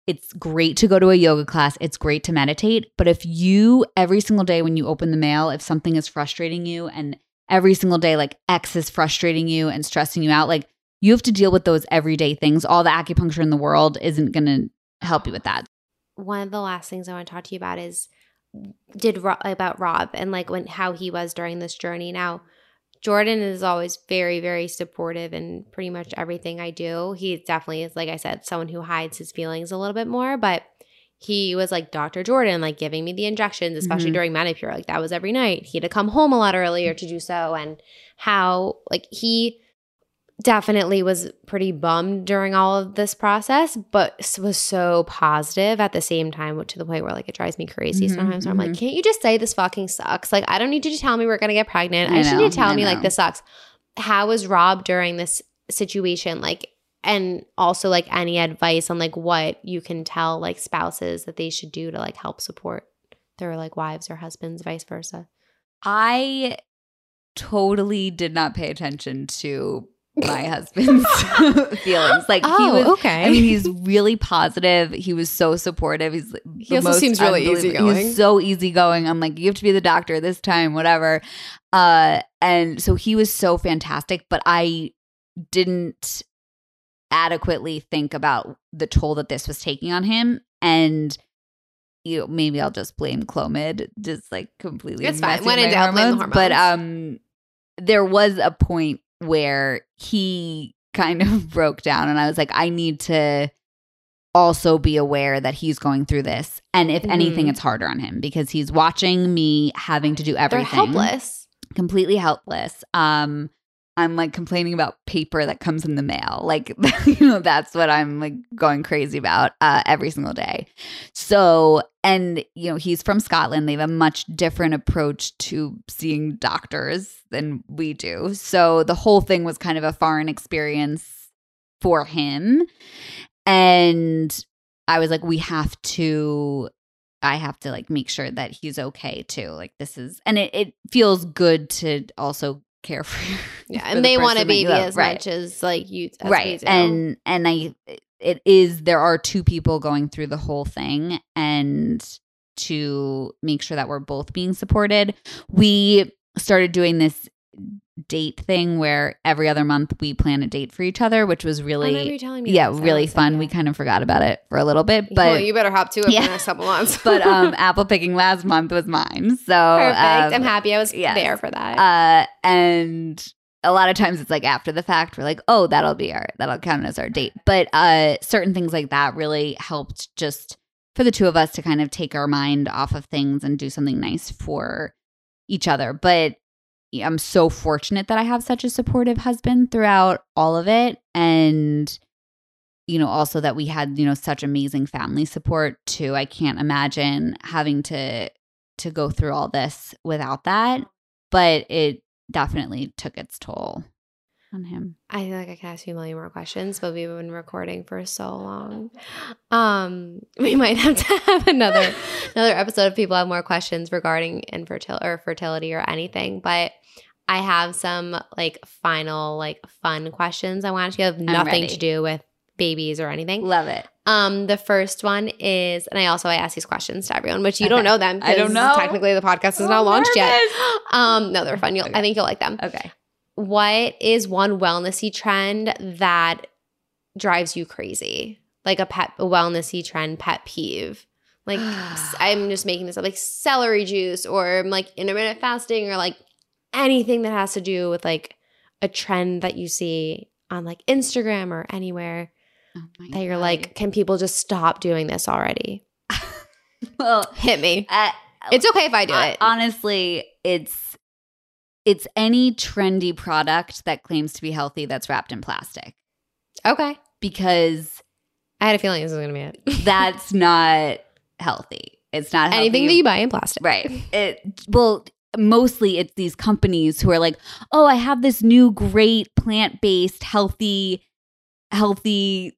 it's great to go to a yoga class. It's great to meditate. But if you every single day when you open the mail if something is frustrating you and every single day like x is frustrating you and stressing you out like you have to deal with those everyday things. All the acupuncture in the world isn't going to help you with that. One of the last things I want to talk to you about is did about Rob and like when how he was during this journey. Now, Jordan is always very very supportive in pretty much everything I do. He definitely is like I said someone who hides his feelings a little bit more, but he was like Dr. Jordan, like giving me the injections, especially Mhm. during Menopur. Like that was every night. He had to come home a lot earlier to do so. And how, like, he definitely was pretty bummed during all of this process, but was so positive at the same time to the point where, like, it drives me crazy Mhm, sometimes. Where I'm like, mhm. can't you just say this fucking sucks? Like, I don't need you to tell me we're going to get pregnant. I, I just know, need to tell I me, like, this sucks. How was Rob during this situation? Like, and also like any advice on like what you can tell like spouses that they should do to like help support their like wives or husbands vice versa I totally did not pay attention to my husband's feelings. Like he was Oh, okay I mean, he's really positive. He was so supportive. He's He also seems really easygoing. He's so easygoing. I'm like, you have to be the doctor this time, whatever. Uh, and so he was so fantastic, but I didn't adequately think about the toll that this was taking on him. And you know, maybe I'll just blame Clomid, just like completely. It's fine. When in doubt, blame the But um, there was a point where he kind of broke down, and I was like, I need to also be aware that he's going through this, and if anything, Mhm. it's harder on him because he's watching me having to do they're everything helpless completely helpless. Um, I'm like complaining about paper that comes in the mail. Like, you know, that's what I'm like going crazy about uh, every single day. So, and, you know, he's from Scotland. They have a much different approach to seeing doctors than we do. So the whole thing was kind of a foreign experience for him. And I was like, we have to I have to like make sure that he's okay too. Like this is and it, it feels good to also care for you. yeah for and the they want a that baby as right. much as like you as right. do. And and I it is there are two people going through the whole thing and to make sure that we're both being supported. We started doing this date thing where every other month we plan a date for each other, which was really yeah, really fun. We kind of forgot about it for a little bit, well, but you better hop to it Yeah. for the next couple months but um apple picking last month was mine. So perfect um, i'm happy i was yes. there for that uh and a lot of times it's like after the fact we're like oh that'll be our that'll count as our date but uh certain things like that really helped just for the two of us to kind of take our mind off of things and do something nice for each other but i'm so fortunate that i have such a supportive husband throughout all of it. And you know also that we had you know such amazing family support too. I can't imagine having to to go through all this without that but it definitely took its toll on him I feel like I can ask you a million more questions, but we've been recording for so long. Um, we might have to have another another episode if people have more questions regarding infertility or fertility or anything. But I have some like final like fun questions I want to have nothing to do with babies or anything. love it Um, the first one is, and I also I ask these questions to everyone, which you Okay. don't know them. I don't know. Technically, the podcast is I'm not launched yet. Um, no, they're fun. You'll, Okay. I think you'll like them okay what is one wellnessy trend that drives you crazy? Like a pet a wellnessy trend pet peeve. Like I'm just making this up, like celery juice or like intermittent fasting or like anything that has to do with like a trend that you see on like Instagram or anywhere oh that you're God. like, can people just stop doing this already? well Hit me. uh, It's okay if I do uh, it. honestly it's it's any trendy product that claims to be healthy that's wrapped in plastic Okay. because I had a feeling this was gonna be it. that's not healthy it's not healthy. Anything that you buy in plastic. Right. It well, mostly it's these companies who are like, "Oh, I have this new great plant-based healthy healthy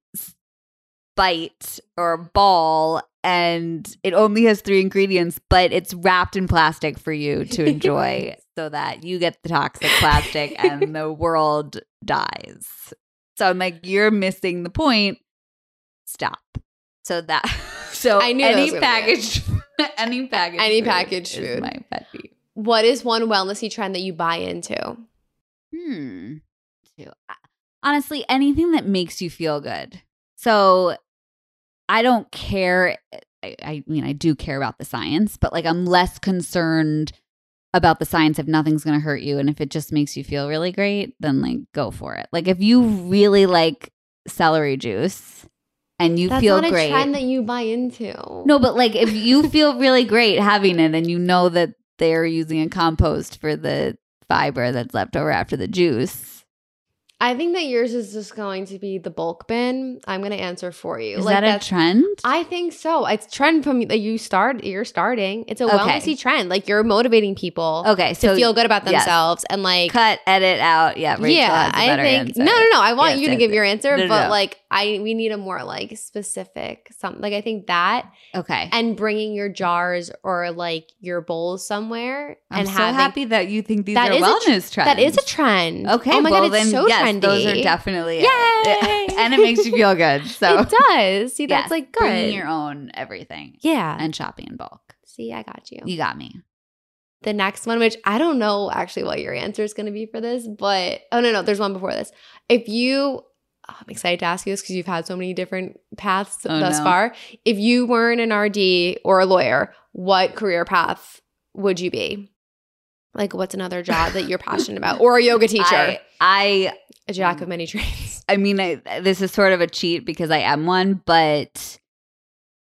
bite or ball and it only has three ingredients, but it's wrapped in plastic for you to enjoy so that you get the toxic plastic and the world dies. So I'm like, you're missing the point. Stop. So that so I knew any was gonna be it. packaged any packaged Any food packaged food. my pet peeve. What is one wellnessy trend that you buy into? Hmm. Honestly, anything that makes you feel good. So I don't care. I, I mean, I do care about the science, but like I'm less concerned about the science if nothing's going to hurt you. And if it just makes you feel really great, then like go for it. Like if you really like celery juice and you That's feel not a trend that you buy into. no, but like if you feel really great having it and you know that they're using a compost for the fiber that's left over after the juice. I think that yours is just going to be the bulk bin. I'm going to answer for you. Is like that a trend? I think so. It's trend from that you start. You're starting. It's a Okay. wellnessy trend. Like you're motivating people okay, to so feel good about yes. themselves and like. cut, edit out. Yeah, Rachel yeah, I think answer. no, no, no. I want Yes, you to yes, give yes. your answer, No, no, but no. like I, we need a more like specific something. Like I think that Okay, and bringing your jars or like your bowls somewhere I'm and so having happy that you think these are a tr- wellness trends. that is a trend. Okay, Oh my well god, it's then so yes, trendy. those are definitely it. And it makes you feel good. So it does. See, that's Yes, like good. bringing your own everything yeah. and shopping in bulk. See, I got you. You got me. The next one, which I don't know actually what your answer is going to be for this, but oh no, no, there's one before this. If you, I'm excited to ask you this because you've had so many different paths Oh, thus no. far. If you weren't an RD or a lawyer, what career path would you be? Like, what's another job that you're passionate about, or a yoga teacher, I, I a jack of many trades? I mean, I, this is sort of a cheat because I am one, but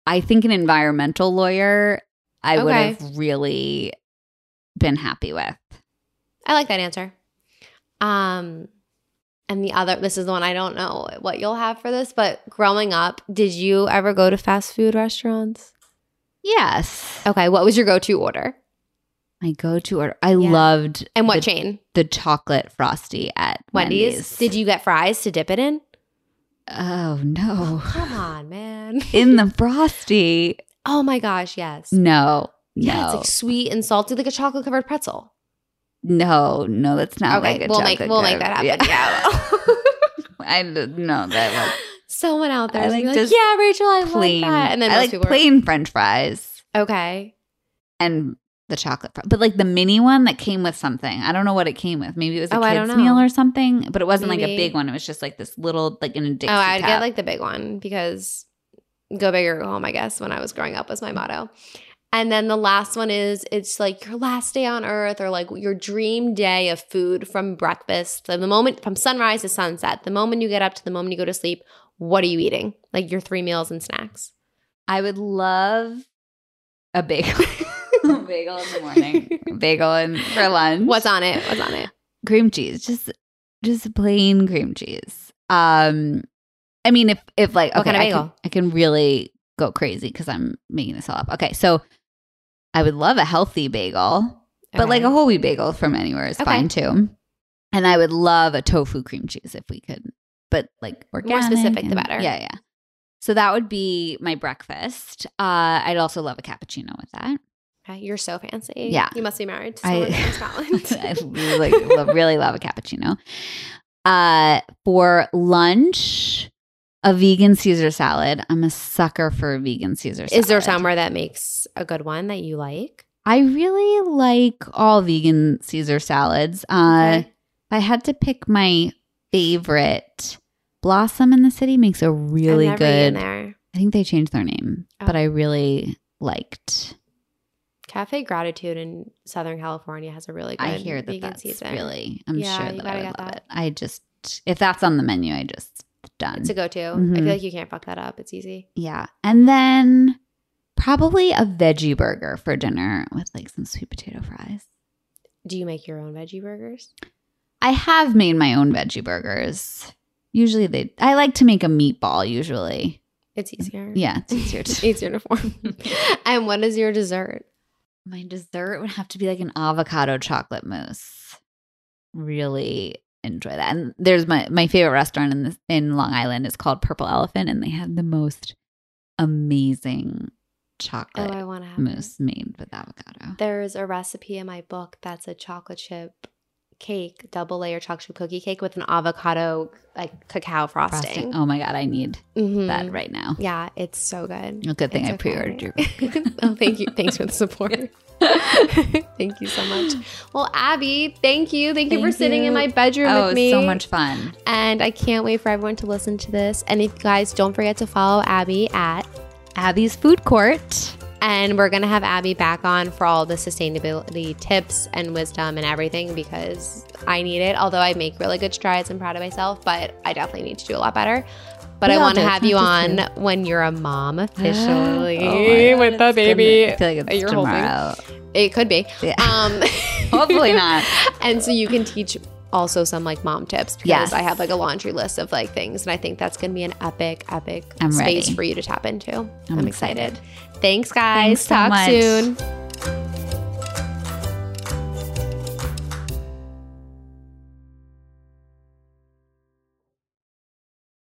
I think an environmental lawyer I would have really been happy with. I like that answer. Um, and the other, this is the one I don't know what you'll have for this, but growing up, did you ever go to fast food restaurants? Yes. Okay, what was your go-to order? My go to order. I Yeah. loved And what the, chain? the chocolate frosty at Wendy's. Wendy's. Did you get fries to dip it in? Oh, no. Oh, come on, man. In the frosty. oh my gosh, yes. No. Yeah, No. it's like sweet and salty, like a chocolate covered pretzel. No, no, that's not okay, like a we'll make we'll make that happen. Yeah. yeah. I know that was Someone out there I like like, yeah, Rachel, I plain. like that. And then I like plain French fries okay. and the chocolate, fr- but like the mini one that came with something. I don't know what it came with. Maybe it was a Oh, kids meal or something, but it wasn't like a big one. It was just like this little, like in a Dixie Oh, I'd cup. get like the big one because go big or go home, I guess, when I was growing up was my motto. And then the last one is it's like your last day on earth or like your dream day of food from breakfast. So the moment from sunrise to sunset, the moment you get up to the moment you go to sleep, what are you eating? Like your three meals and snacks. I would love a bagel. bagel in the morning, bagel in for lunch. What's on it? What's on it? cream cheese? Just, just plain cream cheese. Um, I mean, if if like okay, kind of I can. I can really go crazy because I'm making this all up. Okay, so I would love a healthy bagel, but like a whole wheat bagel from anywhere is Okay. fine too. And I would love a tofu cream cheese if we could, but like organic specific, the better. Yeah, yeah. So that would be my breakfast. Uh, I'd also love a cappuccino with that. Okay, You're so fancy. Yeah. You must be married to I- someone from Scotland. I really, love, really love a cappuccino. Uh, for lunch, a vegan Caesar salad. I'm a sucker for a vegan Caesar salad. Is there somewhere that makes a good one that you like? I really like all vegan Caesar salads. Uh, Okay. I had to pick my favorite, Blossom in the City makes a really I've never eaten good. there. I think they changed their name, but Oh. I really liked. Cafe Gratitude in Southern California has a really good I hear that vegan that's Caesar. really. I'm Yeah, sure that I would love that. it. I just if that's on the menu, I just done. It's a go-to. I Mhm. feel like you can't fuck that up. It's easy. Yeah. And then probably a veggie burger for dinner with like some sweet potato fries. Do you make your own veggie burgers? I have made my own veggie burgers. Usually they I like to make a meatball usually. It's easier. Yeah, it's easier to easier to form. and what is your dessert? My dessert would have to be like an avocado chocolate mousse. Really enjoy that. And there's my my favorite restaurant in this in Long Island is called Purple Elephant and they have the most amazing chocolate Oh, I want to have mousse made with avocado. There's a recipe in my book that's a chocolate chip cake, double layer chocolate chip cookie cake with an avocado like cacao frosting. Frosting. Oh my god, I need Mhm. that right now. Yeah, it's so good. A good thing It's I pre-ordered your oh, thank you. Thanks for the support. thank you so much. Well, Abby, thank you. Thank, you for Thank sitting in my bedroom Oh, with me. so much fun. And I can't wait for everyone to listen to this. And if you guys don't forget to follow Abby at Abby's Food Court. And we're gonna have Abby back on for all the sustainability tips and wisdom and everything because I need it. Although I make really good strides, I'm proud of myself, but I definitely need to do a lot better. But We I want to have you on just when you're a mom officially Oh God, with the baby. gonna- I feel like it's you're holding. tomorrow. It could be. Yeah. Um, Hopefully not. and so you can teach also some like mom tips because Yes. I have like a laundry list of like things, and I think that's gonna be an epic, epic I'm space ready. for you to tap into. I'm, I'm excited. excited. Thanks, guys. Thanks so Talk much. soon.